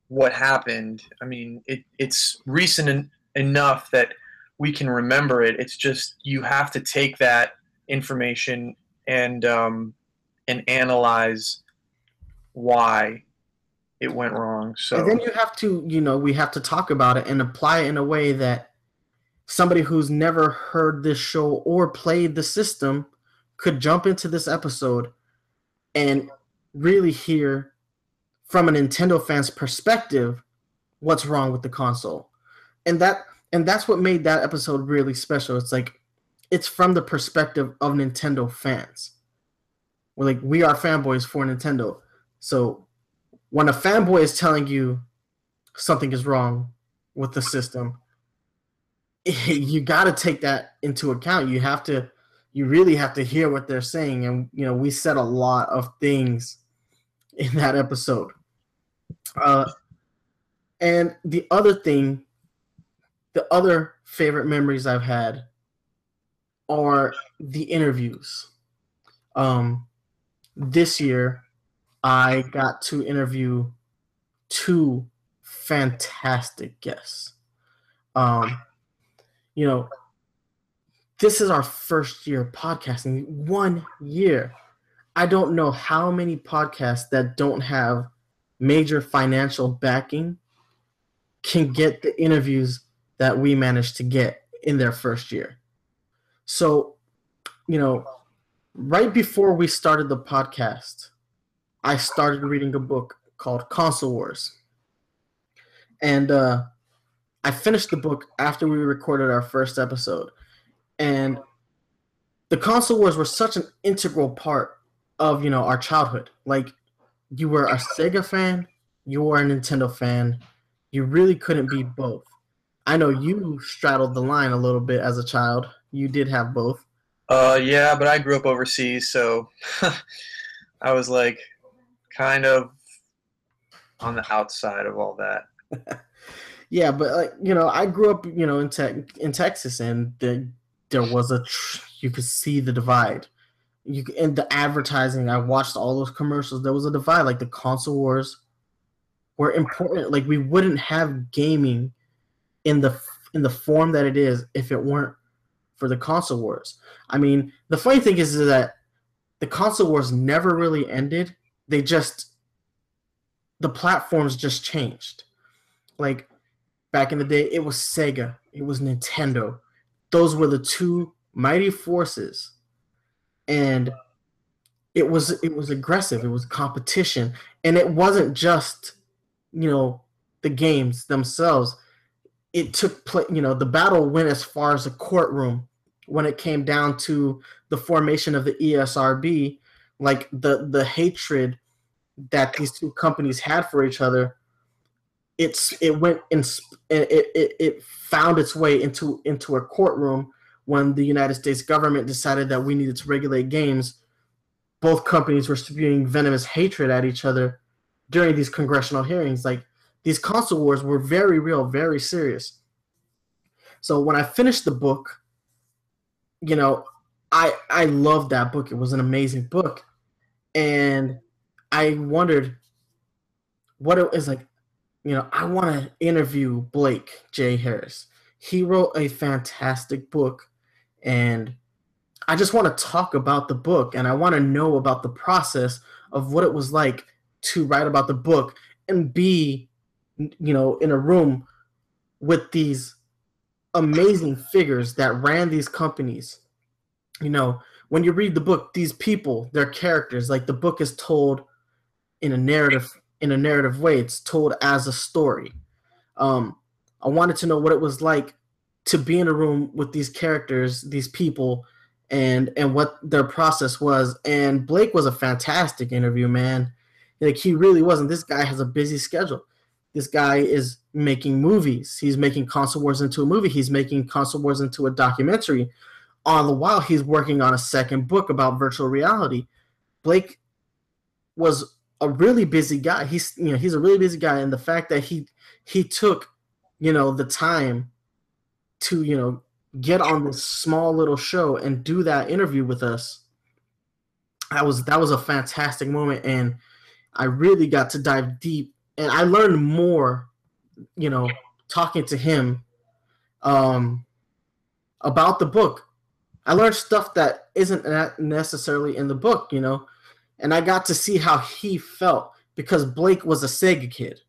what happened. I mean, it, it's recent en- enough that we can remember it. It's just you have to take that information and um, and analyze why it went wrong. So and then you have to, you know, we have to talk about it and apply it in a way that somebody who's never heard this show or played the system could jump into this episode and really hear from a Nintendo fan's perspective what's wrong with the console. And that and that's what made that episode really special. It's like it's from the perspective of Nintendo fans. We're like we are fanboys for Nintendo. So when a fanboy is telling you something is wrong with the system, you got to take that into account. You have to, you really have to hear what they're saying. And, you know, we said a lot of things in that episode. Uh, and the other thing, the other favorite memories I've had are the interviews. Um, this year, I got to interview two fantastic guests. Um, you know, this is our first year podcasting. One year. I don't know how many podcasts that don't have major financial backing can get the interviews that we managed to get in their first year. So, you know, right before we started the podcast, I started reading a book called Console Wars. And uh, I finished the book after we recorded our first episode. And the console wars were such an integral part of, you know, our childhood. Like you were a Sega fan, you were a Nintendo fan. You really couldn't be both. I know you straddled the line a little bit as a child. You did have both. Uh, yeah, but I grew up overseas, so I was like kind of on the outside of all that. Yeah, but like you know, I grew up you know in te- in Texas, and the, there was a tr- you could see the divide. You and the advertising. I watched all those commercials. There was a divide. Like the console wars were important. Like we wouldn't have gaming in the in the form that it is if it weren't for the console wars. I mean, the funny thing is, is that the console wars never really ended. They just the platforms just changed. Like back in the day, it was Sega, it was Nintendo. Those were the two mighty forces, and it was it was aggressive. It was competition, and it wasn't just you know the games themselves. It took place. You know, the battle went as far as a courtroom when it came down to the formation of the ESRB. Like the the hatred that these two companies had for each other it's it went in sp- it, it it found its way into into a courtroom when the United States government decided that we needed to regulate games. Both companies were spewing venomous hatred at each other during these congressional hearings. Like these console wars were very real, very serious. So when I finished the book, you know, I I loved that book. It was an amazing book, and I wondered what it is like you know, I want to interview Blake J. Harris. He wrote a fantastic book, and I just want to talk about the book and I want to know about the process of what it was like to write about the book and be, you know, in a room with these amazing figures that ran these companies. You know, when you read the book, these people, their characters, like the book is told in a narrative in a narrative way. It's told as a story. Um, I wanted to know what it was like to be in a room with these characters, these people, and and what their process was. And Blake was a fantastic interview, man. Like he really wasn't. This guy has a busy schedule. This guy is making movies. He's making Console Wars into a movie. He's making Console Wars into a documentary. All the while, he's working on a second book about virtual reality. Blake was a really busy guy. He's you know he's a really busy guy, and the fact that he he took you know the time to you know get on this small little show and do that interview with us that was that was a fantastic moment and i really got to dive deep and i learned more you know talking to him um about the book i learned stuff that isn't necessarily in the book you know and i got to see how he felt because blake was a sega kid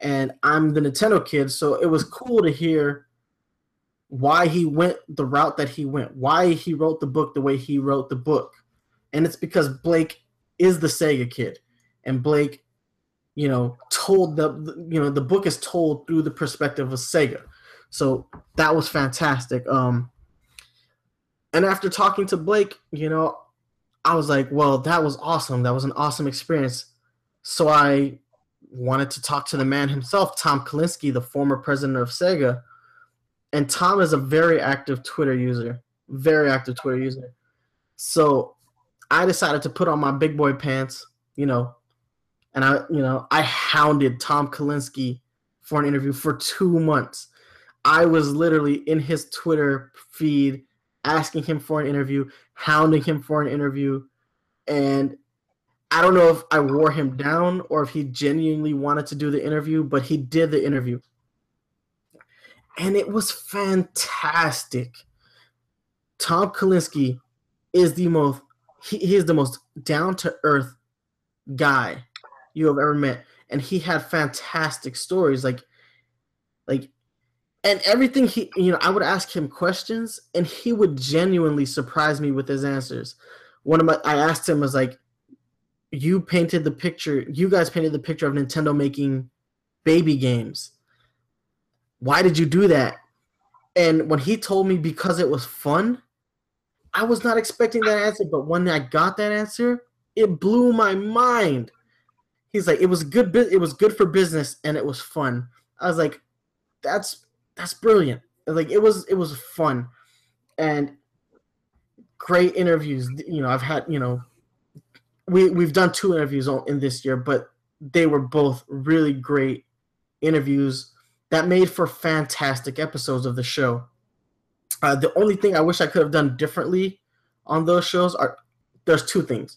and i'm the nintendo kid so it was cool to hear why he went the route that he went, why he wrote the book the way he wrote the book. And it's because Blake is the Sega kid. And Blake, you know, told the, you know, the book is told through the perspective of Sega. So that was fantastic. Um and after talking to Blake, you know, I was like, well, that was awesome. That was an awesome experience. So I wanted to talk to the man himself, Tom Kalinske, the former president of Sega and Tom is a very active Twitter user, very active Twitter user. So I decided to put on my big boy pants, you know, and I, you know, I hounded Tom Kalinske for an interview for two months. I was literally in his Twitter feed asking him for an interview, hounding him for an interview, and I don't know if I wore him down or if he genuinely wanted to do the interview, but he did the interview. And it was fantastic. Tom Kalinske is the most he, he is the most down to earth guy you have ever met, and he had fantastic stories. Like like and everything he you know I would ask him questions and he would genuinely surprise me with his answers. One of my I asked him was like you painted the picture you guys painted the picture of Nintendo making baby games why did you do that? And when he told me because it was fun, I was not expecting that answer. But when I got that answer, it blew my mind. He's like, it was good. It was good for business, and it was fun. I was like, that's that's brilliant. Like it was it was fun, and great interviews. You know, I've had you know, we we've done two interviews in this year, but they were both really great interviews that made for fantastic episodes of the show. Uh, the only thing I wish I could have done differently on those shows are there's two things.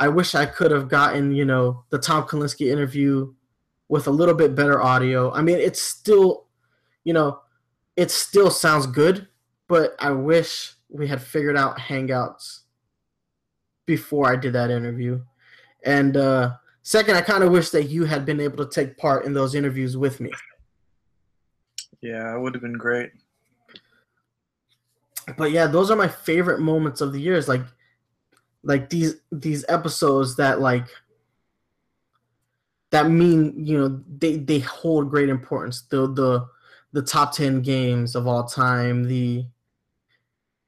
I wish I could have gotten, you know, the Tom Kalinske interview with a little bit better audio. I mean, it's still, you know, it still sounds good, but I wish we had figured out Hangouts before I did that interview. And uh, second, I kind of wish that you had been able to take part in those interviews with me. Yeah, it would have been great. But yeah, those are my favorite moments of the years. Like, like these these episodes that like that mean you know they they hold great importance. The the the top ten games of all time. The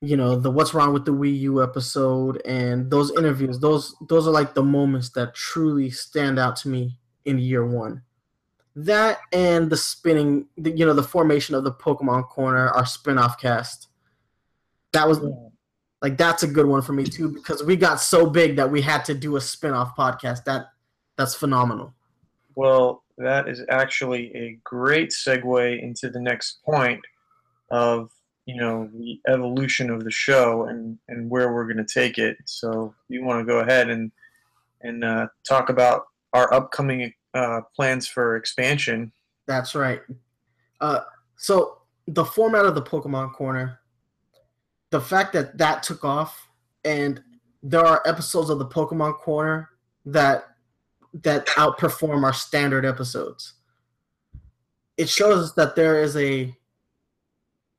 you know the what's wrong with the Wii U episode and those interviews. Those those are like the moments that truly stand out to me in year one that and the spinning, the, you know, the formation of the Pokemon Corner, our spin-off cast. That was like that's a good one for me too because we got so big that we had to do a spin-off podcast. That that's phenomenal. Well, that is actually a great segue into the next point of you know the evolution of the show and and where we're going to take it. So you want to go ahead and and uh, talk about our upcoming uh, plans for expansion. That's right. Uh, so the format of the Pokemon Corner, the fact that that took off, and there are episodes of the Pokemon Corner that that outperform our standard episodes. It shows us that there is a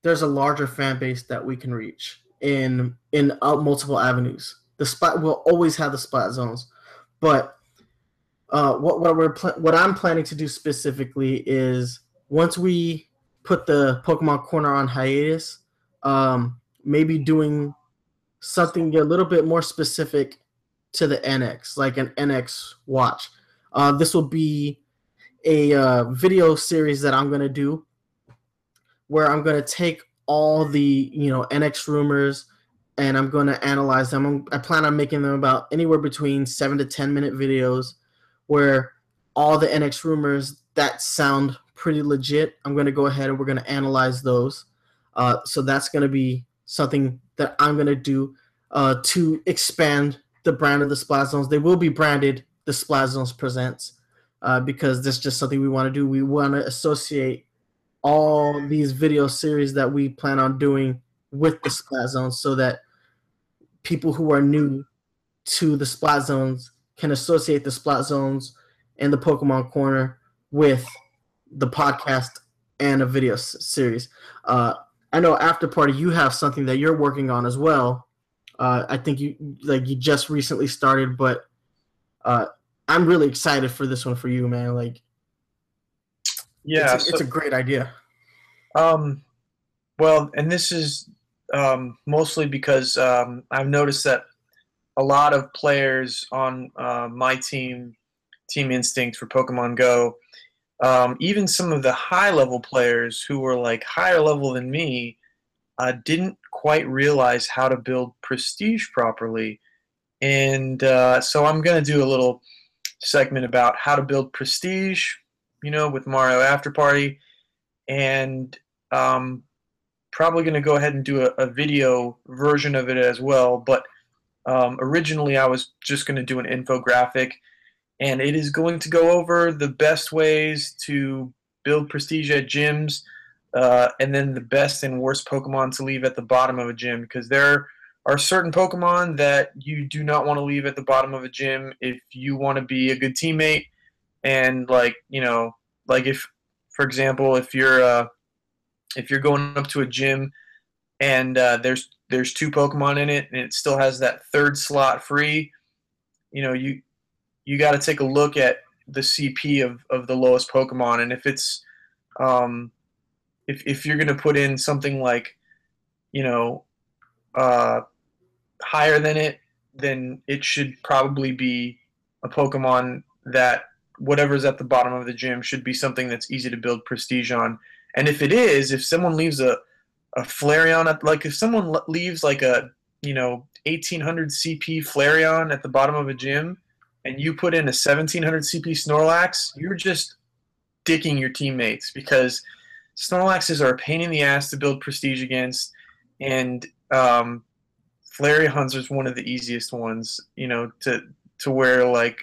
there's a larger fan base that we can reach in in uh, multiple avenues. The spot will always have the Splat Zones, but uh, what what we're pl- what I'm planning to do specifically is once we put the Pokemon Corner on hiatus. Um, maybe doing something a little bit more specific to the NX, like an NX watch. Uh, this will be a uh, video series that I'm gonna do, where I'm gonna take all the you know NX rumors and I'm gonna analyze them. I'm, I plan on making them about anywhere between seven to ten minute videos, where all the NX rumors that sound pretty legit. I'm gonna go ahead and we're gonna analyze those. Uh, so that's gonna be something that I'm gonna do uh, to expand the brand of the Splat Zones. They will be branded the Splat Zones Presents uh, because that's just something we want to do. We want to associate all these video series that we plan on doing with the Splat Zones so that people who are new to the Splat Zones can associate the Splat Zones and the Pokemon Corner with the podcast and a video series. Uh, I know after party you have something that you're working on as well. Uh, I think you like you just recently started, but uh, I'm really excited for this one for you, man. Like, Yeah, it's, a, so- it's a great idea. Um, well, and this is um, mostly because um, I've noticed that a lot of players on uh, my team, Team Instinct for Pokemon Go, um, even some of the high level players who were like higher level than me, uh, didn't quite realize how to build prestige properly. And uh, so I'm going to do a little segment about how to build prestige, you know, with Mario After Party and um, probably going to go ahead and do a, a video version of it as well. But um, originally, I was just going to do an infographic, and it is going to go over the best ways to build prestige at gyms, uh, and then the best and worst Pokemon to leave at the bottom of a gym because there are certain Pokemon that you do not want to leave at the bottom of a gym if you want to be a good teammate. And like you know like if for example, if you're uh, if you're going up to a gym and uh, there's there's two Pokemon in it and it still has that third slot free, you know you you got to take a look at the CP of, of the lowest Pokemon. And if it's um, if if you're gonna put in something like you know uh, higher than it, then it should probably be a Pokemon that whatever's at the bottom of the gym should be something that's easy to build prestige on. And if it is, if someone leaves a a Flareon, at, like if someone leaves like a you know 1800 CP Flareon at the bottom of a gym, and you put in a 1700 CP Snorlax, you're just dicking your teammates because Snorlaxes are a pain in the ass to build prestige against, and um, Flareons is one of the easiest ones, you know, to to where like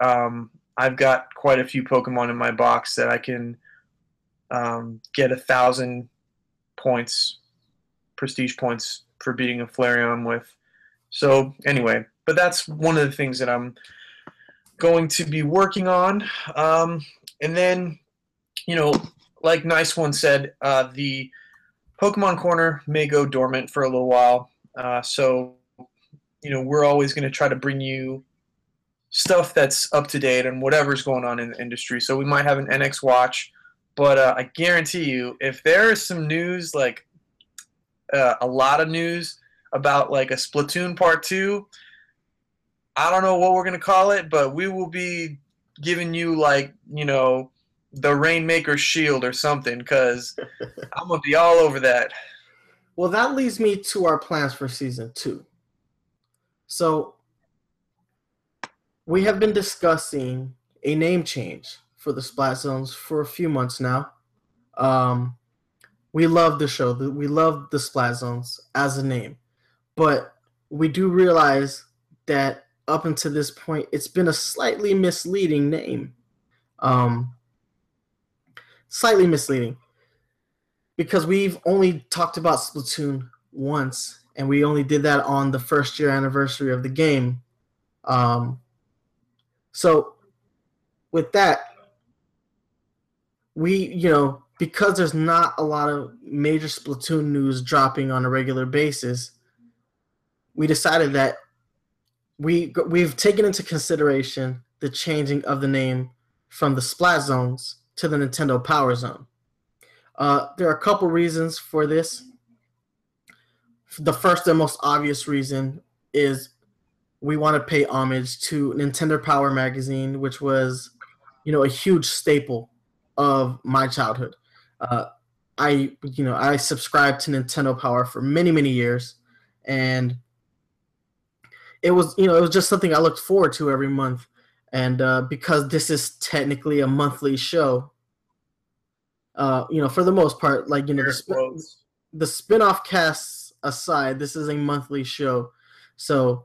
um, I've got quite a few Pokemon in my box that I can um, get a thousand points, prestige points for beating a Flareon with. So anyway, but that's one of the things that I'm going to be working on. Um, and then, you know, like Nice One said, uh, the Pokemon Corner may go dormant for a little while. Uh, so, you know, we're always going to try to bring you stuff that's up to date and whatever's going on in the industry. So we might have an NX watch, but uh, I guarantee you, if there is some news, like uh, a lot of news about like a Splatoon Part Two, I don't know what we're gonna call it, but we will be giving you like you know the Rainmaker Shield or something, because I'm gonna be all over that. Well, that leads me to our plans for season two. So, we have been discussing a name change for the Splat Zones for a few months now. Um, we love the show. We love the Splat Zones as a name, but we do realize that up until this point, it's been a slightly misleading name. Um, slightly misleading because we've only talked about Splatoon once, and we only did that on the first year anniversary of the game. Um, so, with that, we, you know, because there's not a lot of major Splatoon news dropping on a regular basis, we decided that we we've taken into consideration the changing of the name from the Splat Zones to the Nintendo Power Zone. Uh, there are a couple reasons for this. The first and most obvious reason is we want to pay homage to Nintendo Power magazine, which was, you know, a huge staple of my childhood. Uh, I, you know, I subscribed to Nintendo Power for many, many years, and it was, you know, it was just something I looked forward to every month. And uh, because this is technically a monthly show, uh, you know, for the most part, like you know, the, sp- the spin-off casts aside, this is a monthly show, so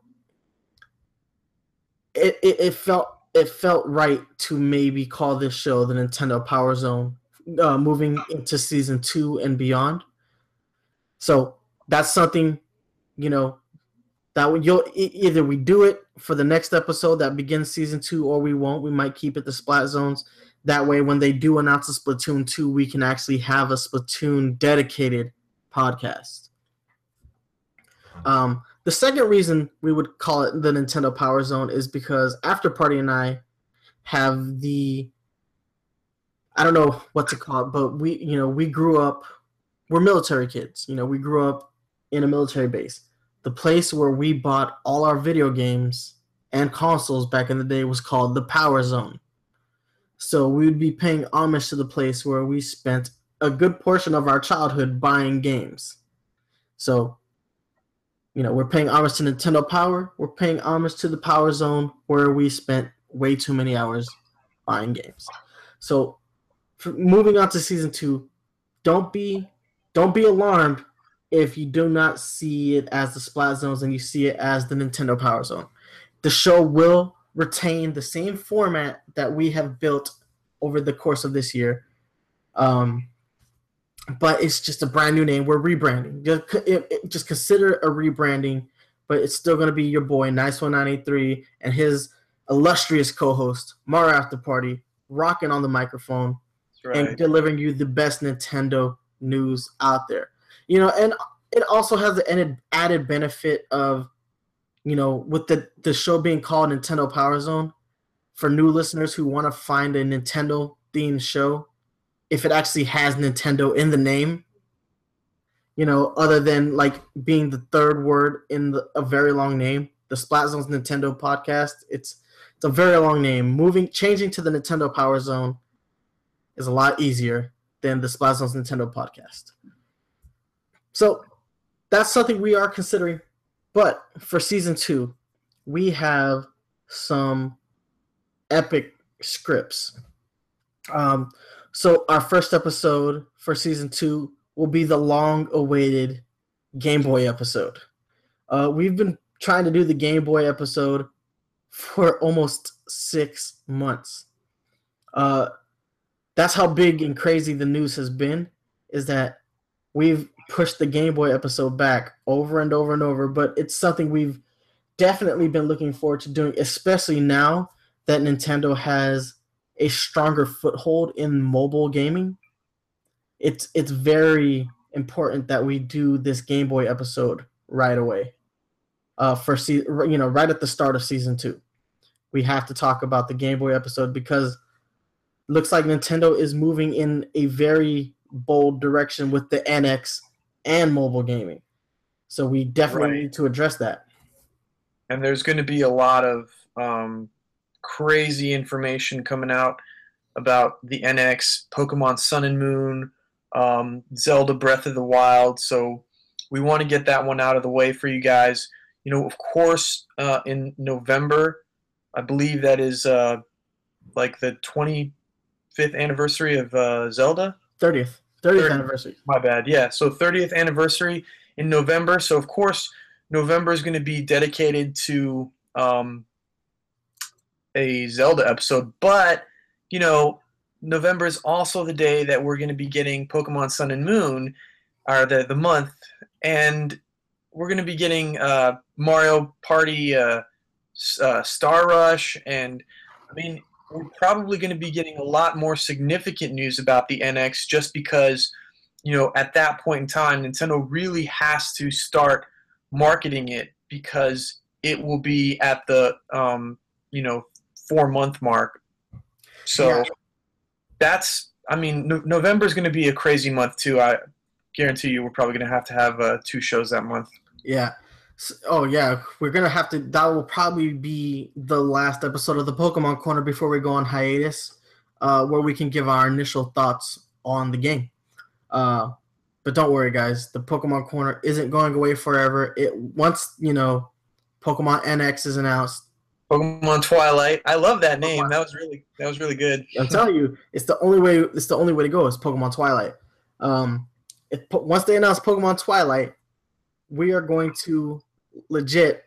it, it, it felt it felt right to maybe call this show the Nintendo Power Zone, uh, moving into season two and beyond. So that's something, you know, that you'll either we do it for the next episode that begins season two, or we won't. We might keep it the Splat Zones. That way, when they do announce a Splatoon two, we can actually have a Splatoon dedicated podcast. Um, the second reason we would call it the Nintendo Power Zone is because After Party and I have the I don't know what to call it, but we you know we grew up we're military kids. You know we grew up in a military base. The place where we bought all our video games and consoles back in the day was called the Power Zone. So we would be paying homage to the place where we spent a good portion of our childhood buying games. So you know, we're paying homage to Nintendo Power. We're paying homage to the Power Zone, where we spent way too many hours buying games. So, moving on to season two, don't be don't be alarmed if you do not see it as the Splat Zones and you see it as the Nintendo Power Zone. The show will retain the same format that we have built over the course of this year. Um, but it's just a brand new name. We're rebranding. Just, it, it, just consider a rebranding, but it's still going to be your boy Nice One Nine Eight Three and his illustrious co-host Mario After Party, rocking on the microphone right. and delivering you the best Nintendo news out there. You know, and it also has an added benefit of, you know, with the the show being called Nintendo Power Zone, for new listeners who want to find a Nintendo themed show if it actually has Nintendo in the name. You know, other than like being the third word in the, a very long name, the Splat Zone's Nintendo podcast. It's it's a very long name. Moving changing to the Nintendo Power Zone is a lot easier than the Splat Zone's Nintendo podcast. So that's something we are considering. But for season two, we have some epic scripts. Um, so our first episode for season two will be the long-awaited Game Boy episode. Uh, we've been trying to do the Game Boy episode for almost six months. Uh, that's how big and crazy the news has been. Is that we've pushed the Game Boy episode back over and over and over, but it's something we've definitely been looking forward to doing, especially now that Nintendo has a stronger foothold in mobile gaming, it's it's very important that we do this Game Boy episode right away. Uh, for se- you know, right at the start of season two, we have to talk about the Game Boy episode because looks like Nintendo is moving in a very bold direction with the NX and mobile gaming. So we definitely right. need to address that. And there's going to be a lot of um, crazy information coming out about the NX, Pokemon Sun and Moon, um, Zelda Breath of the Wild. So we want to get that one out of the way for you guys. You know, of course, uh, in November, I believe that is uh, like the 25th anniversary of uh, Zelda. 30th. 30th 30th anniversary. My bad. Yeah. So 30th anniversary in November. So, of course, November is going to be dedicated to um, a Zelda episode, but you know, November is also the day that we're going to be getting Pokemon Sun and Moon, or the the month, and we're going to be getting uh, Mario Party uh, uh, Star Rush, and I mean, we're probably going to be getting a lot more significant news about the NX just because, you know, at that point in time, Nintendo really has to start marketing it because it will be at the, um, you know, four month mark. So yeah. that's I mean, no- November is going to be a crazy month too. I guarantee you, we're probably going to have to have uh, two shows that month. Yeah. S- Oh yeah, we're gonna have to. That will probably be the last episode of the Pokemon Corner before we go on hiatus, uh, where we can give our initial thoughts on the game. Uh, but don't worry, guys. The Pokemon Corner isn't going away forever. It once you know, Pokemon NX is announced. Pokemon Twilight. I love that name. That was really that was really good. I'm telling you, it's the only way. It's the only way to go. Is Pokemon Twilight. Um, if, once they announce Pokemon Twilight, we are going to legit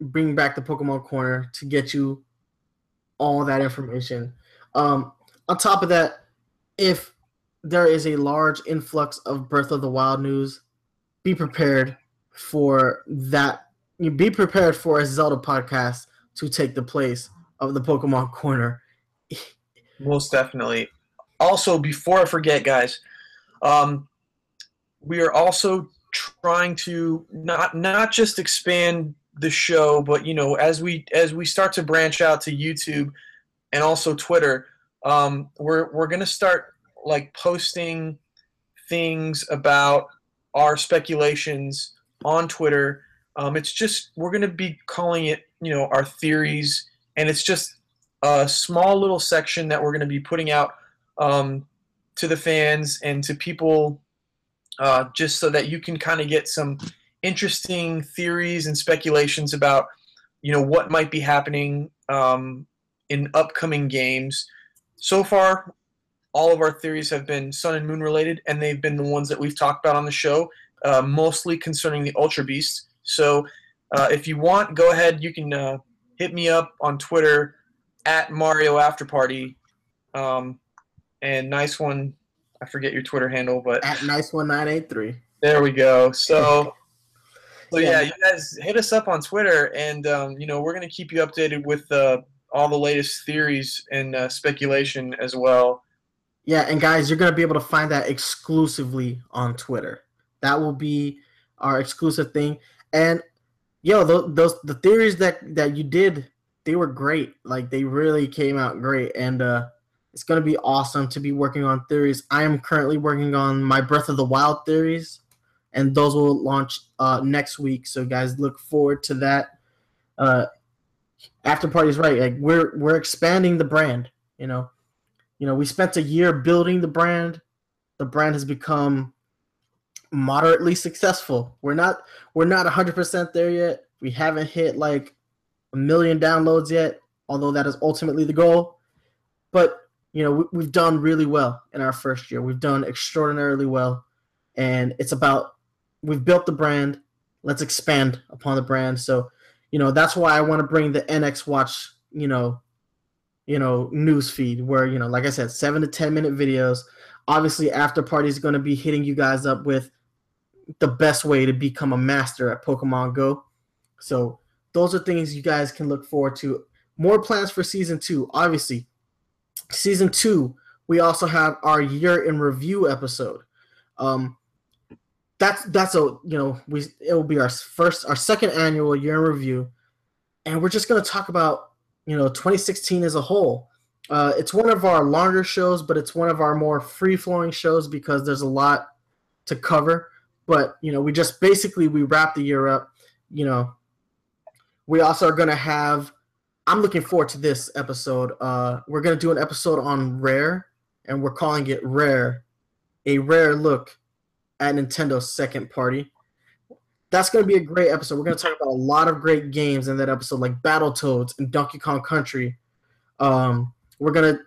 bring back the Pokemon Corner to get you all that information. Um, on top of that, if there is a large influx of Breath of the Wild news, be prepared for that. Be prepared for a Zelda podcast to take the place of the Pokemon Corner. Most definitely. Also, before I forget, guys, um, we are also trying to not not just expand the show, but you know, as we as we start to branch out to YouTube and also Twitter, um, we're we're gonna start like posting things about our speculations on Twitter. Um, it's just we're gonna be calling it, you know, our theories, and it's just a small little section that we're to be putting out um, to the fans and to people uh, just so that you can kind of get some interesting theories and speculations about you know what might be happening um, in upcoming games so far all of our theories have been sun and moon related and they've been the ones that we've talked about on the show uh, mostly concerning the ultra beast so uh, if you want go ahead you can uh, hit me up on twitter at Mario After Party. Um, and nice one. I forget your Twitter handle, but At nice one nine eight three. there we go. So, so Yeah. yeah, you guys hit us up on Twitter, and um, you know we're gonna keep you updated with uh, all the latest theories and uh, speculation as well. Yeah, and guys, you're gonna be able to find that exclusively on Twitter. That will be our exclusive thing. And yo, those, those the theories that that you did, they were great. Like they really came out great, and uh, it's gonna be awesome to be working on theories. I am currently working on my Breath of the Wild theories, and those will launch uh, next week. So guys, look forward to that. Uh, after party's right. Like we're we're expanding the brand. You know, you know, we spent a year building the brand. The brand has become moderately successful. We're not we're not 100% there yet. We haven't hit like a million downloads yet, although that is ultimately the goal. But, you know, we, we've done really well in our first year. We've done extraordinarily well. And it's about we've built the brand. Let's expand upon the brand. So, you know, that's why I want to bring the NX Watch, you know, you know news feed where you know like i said seven to ten minute videos obviously after party is going to be hitting you guys up with the best way to become a master at pokemon go so those are things you guys can look forward to more plans for season two obviously season two we also have our year in review episode. Um that's that's a you know we it will be our first our second annual year in review. And we're just going to talk about you know 2016 as a whole. Uh, it's one of our longer shows but it's one of our more free-flowing shows because there's a lot to cover. But you know we just basically we wrap the year up you know. We also are going to have i'm looking forward to this episode uh, we're to do an episode on rare and we're calling it rare a rare look at nintendo's second party that's to be a great episode. We're to talk about a lot of great games in that episode, like Battletoads and Donkey Kong Country. Um, we're gonna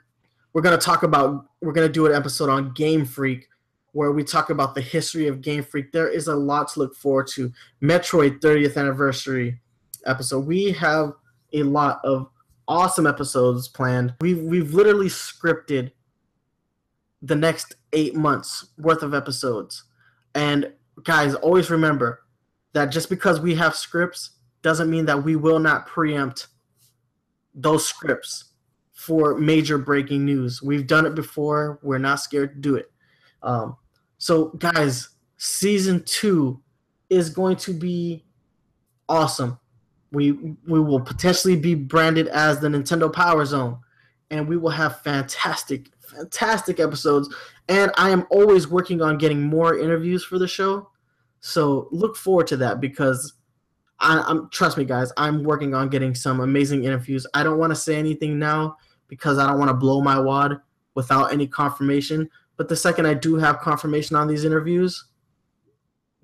we're gonna talk about we're gonna do an episode on Game Freak, where we talk about the history of Game Freak. There is a lot to look forward to. Metroid 30th anniversary episode. We have a lot of awesome episodes planned. We've we've literally scripted the next eight months worth of episodes. And guys, always remember that just because we have scripts doesn't mean that we will not preempt those scripts for major breaking news. We've done it before. We're not scared to do it. Um, so, guys, season two is going to be awesome. We we will potentially be branded as the Nintendo Power Zone, and we will have fantastic, fantastic episodes, and I am always working on getting more interviews for the show. So look forward to that because I, I'm trust me, guys. I'm working on getting some amazing interviews. I don't want to say anything now because I don't want to blow my wad without any confirmation. But the second I do have confirmation on these interviews,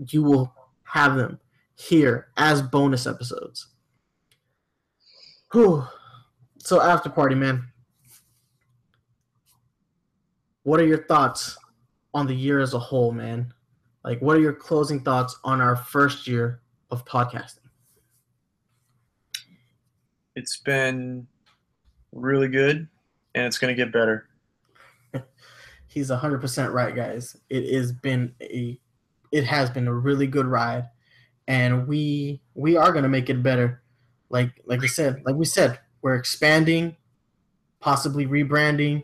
you will have them here as bonus episodes. Whew. So after party, man. What are your thoughts on the year as a whole, man? Like, what are your closing thoughts on our first year of podcasting? It's been really good, and it's going to get better. He's 100% right, guys. It has been a it has been a really good ride and we we are going to make it better. Like like I said, like we said, we're expanding, possibly rebranding,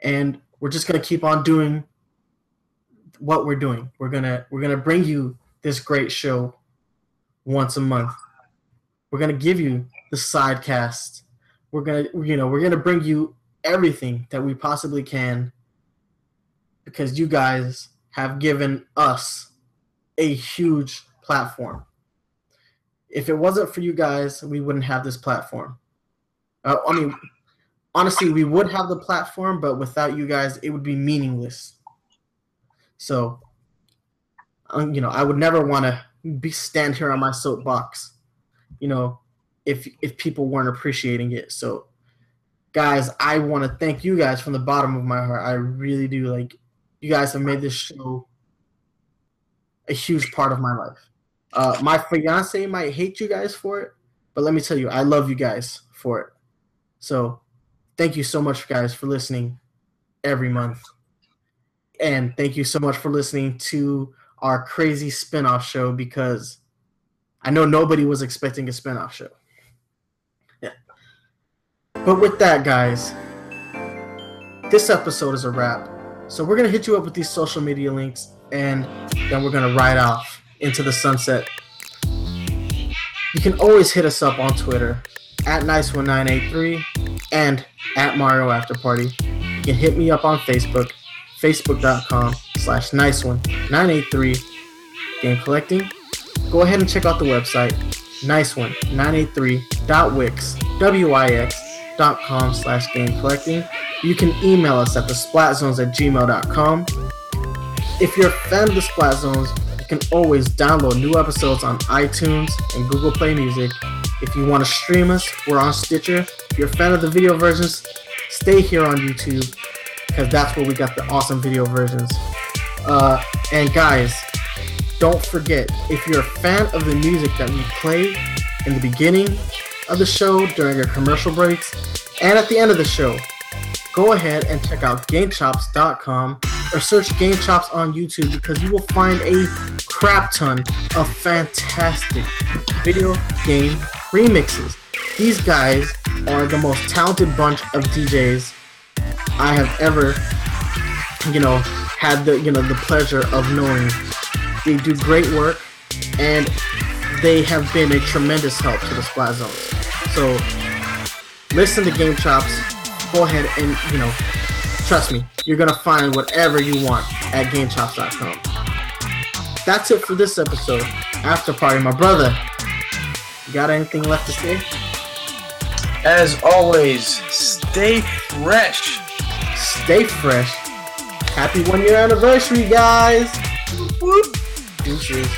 and we're just to keep on doing what we're doing. We're to we're to bring you this great show once a month. We're to give you the sidecast. We're to you know, we're to bring you everything that we possibly can because you guys have given us a huge platform. If it wasn't for you guys, we wouldn't have this platform. Uh, I mean, honestly, we would have the platform, but without you guys, it would be meaningless. So, um, you know, I would never want to be stand here on my soapbox, you know, if if people weren't appreciating it. So, guys, I want to thank you guys from the bottom of my heart. I really do. Like, you guys have made this show a huge part of my life. Uh, my fiance might hate you guys for it, but let me tell you, I love you guys for it. So, thank you so much, guys, for listening every month. And thank you so much for listening to our crazy spin-off show because I know nobody was expecting a spin-off show. Yeah. But with that, guys, this episode is a wrap. So we're gonna hit you up with these social media links, and then we're gonna ride off into the sunset. You can always hit us up on Twitter at nice1983 and at Mario After Party. You can hit me up on Facebook, facebook.com slash nice one 983 game collecting. Go ahead and check out the website, nice one 983.wix, W-I-X.com slash game collecting. You can email us at the splatzones at gmail.com. If you're a fan of the Splat Zones, can always download new episodes on iTunes and Google Play Music. If you want to stream us, we're on Stitcher. If you're a fan of the video versions, stay here on YouTube because that's where we got the awesome video versions. Uh, and guys, don't forget if you're a fan of the music that we play in the beginning of the show, during our commercial breaks, and at the end of the show, go ahead and check out GameChops.com or search GameChops on YouTube because you will find a crap ton of fantastic video game remixes. These guys are the most talented bunch of DJs I have ever, you know, had the you know the pleasure of knowing. They do great work, and they have been a tremendous help to the Splat Zones. So listen to Game Chops. Go ahead and you know, trust me, you're gonna find whatever you want at GameChops.com. That's it for this episode. After party, my brother. You got anything left to say? As always, stay fresh. Stay fresh. Happy one year anniversary, guys. Whoop. Deuces.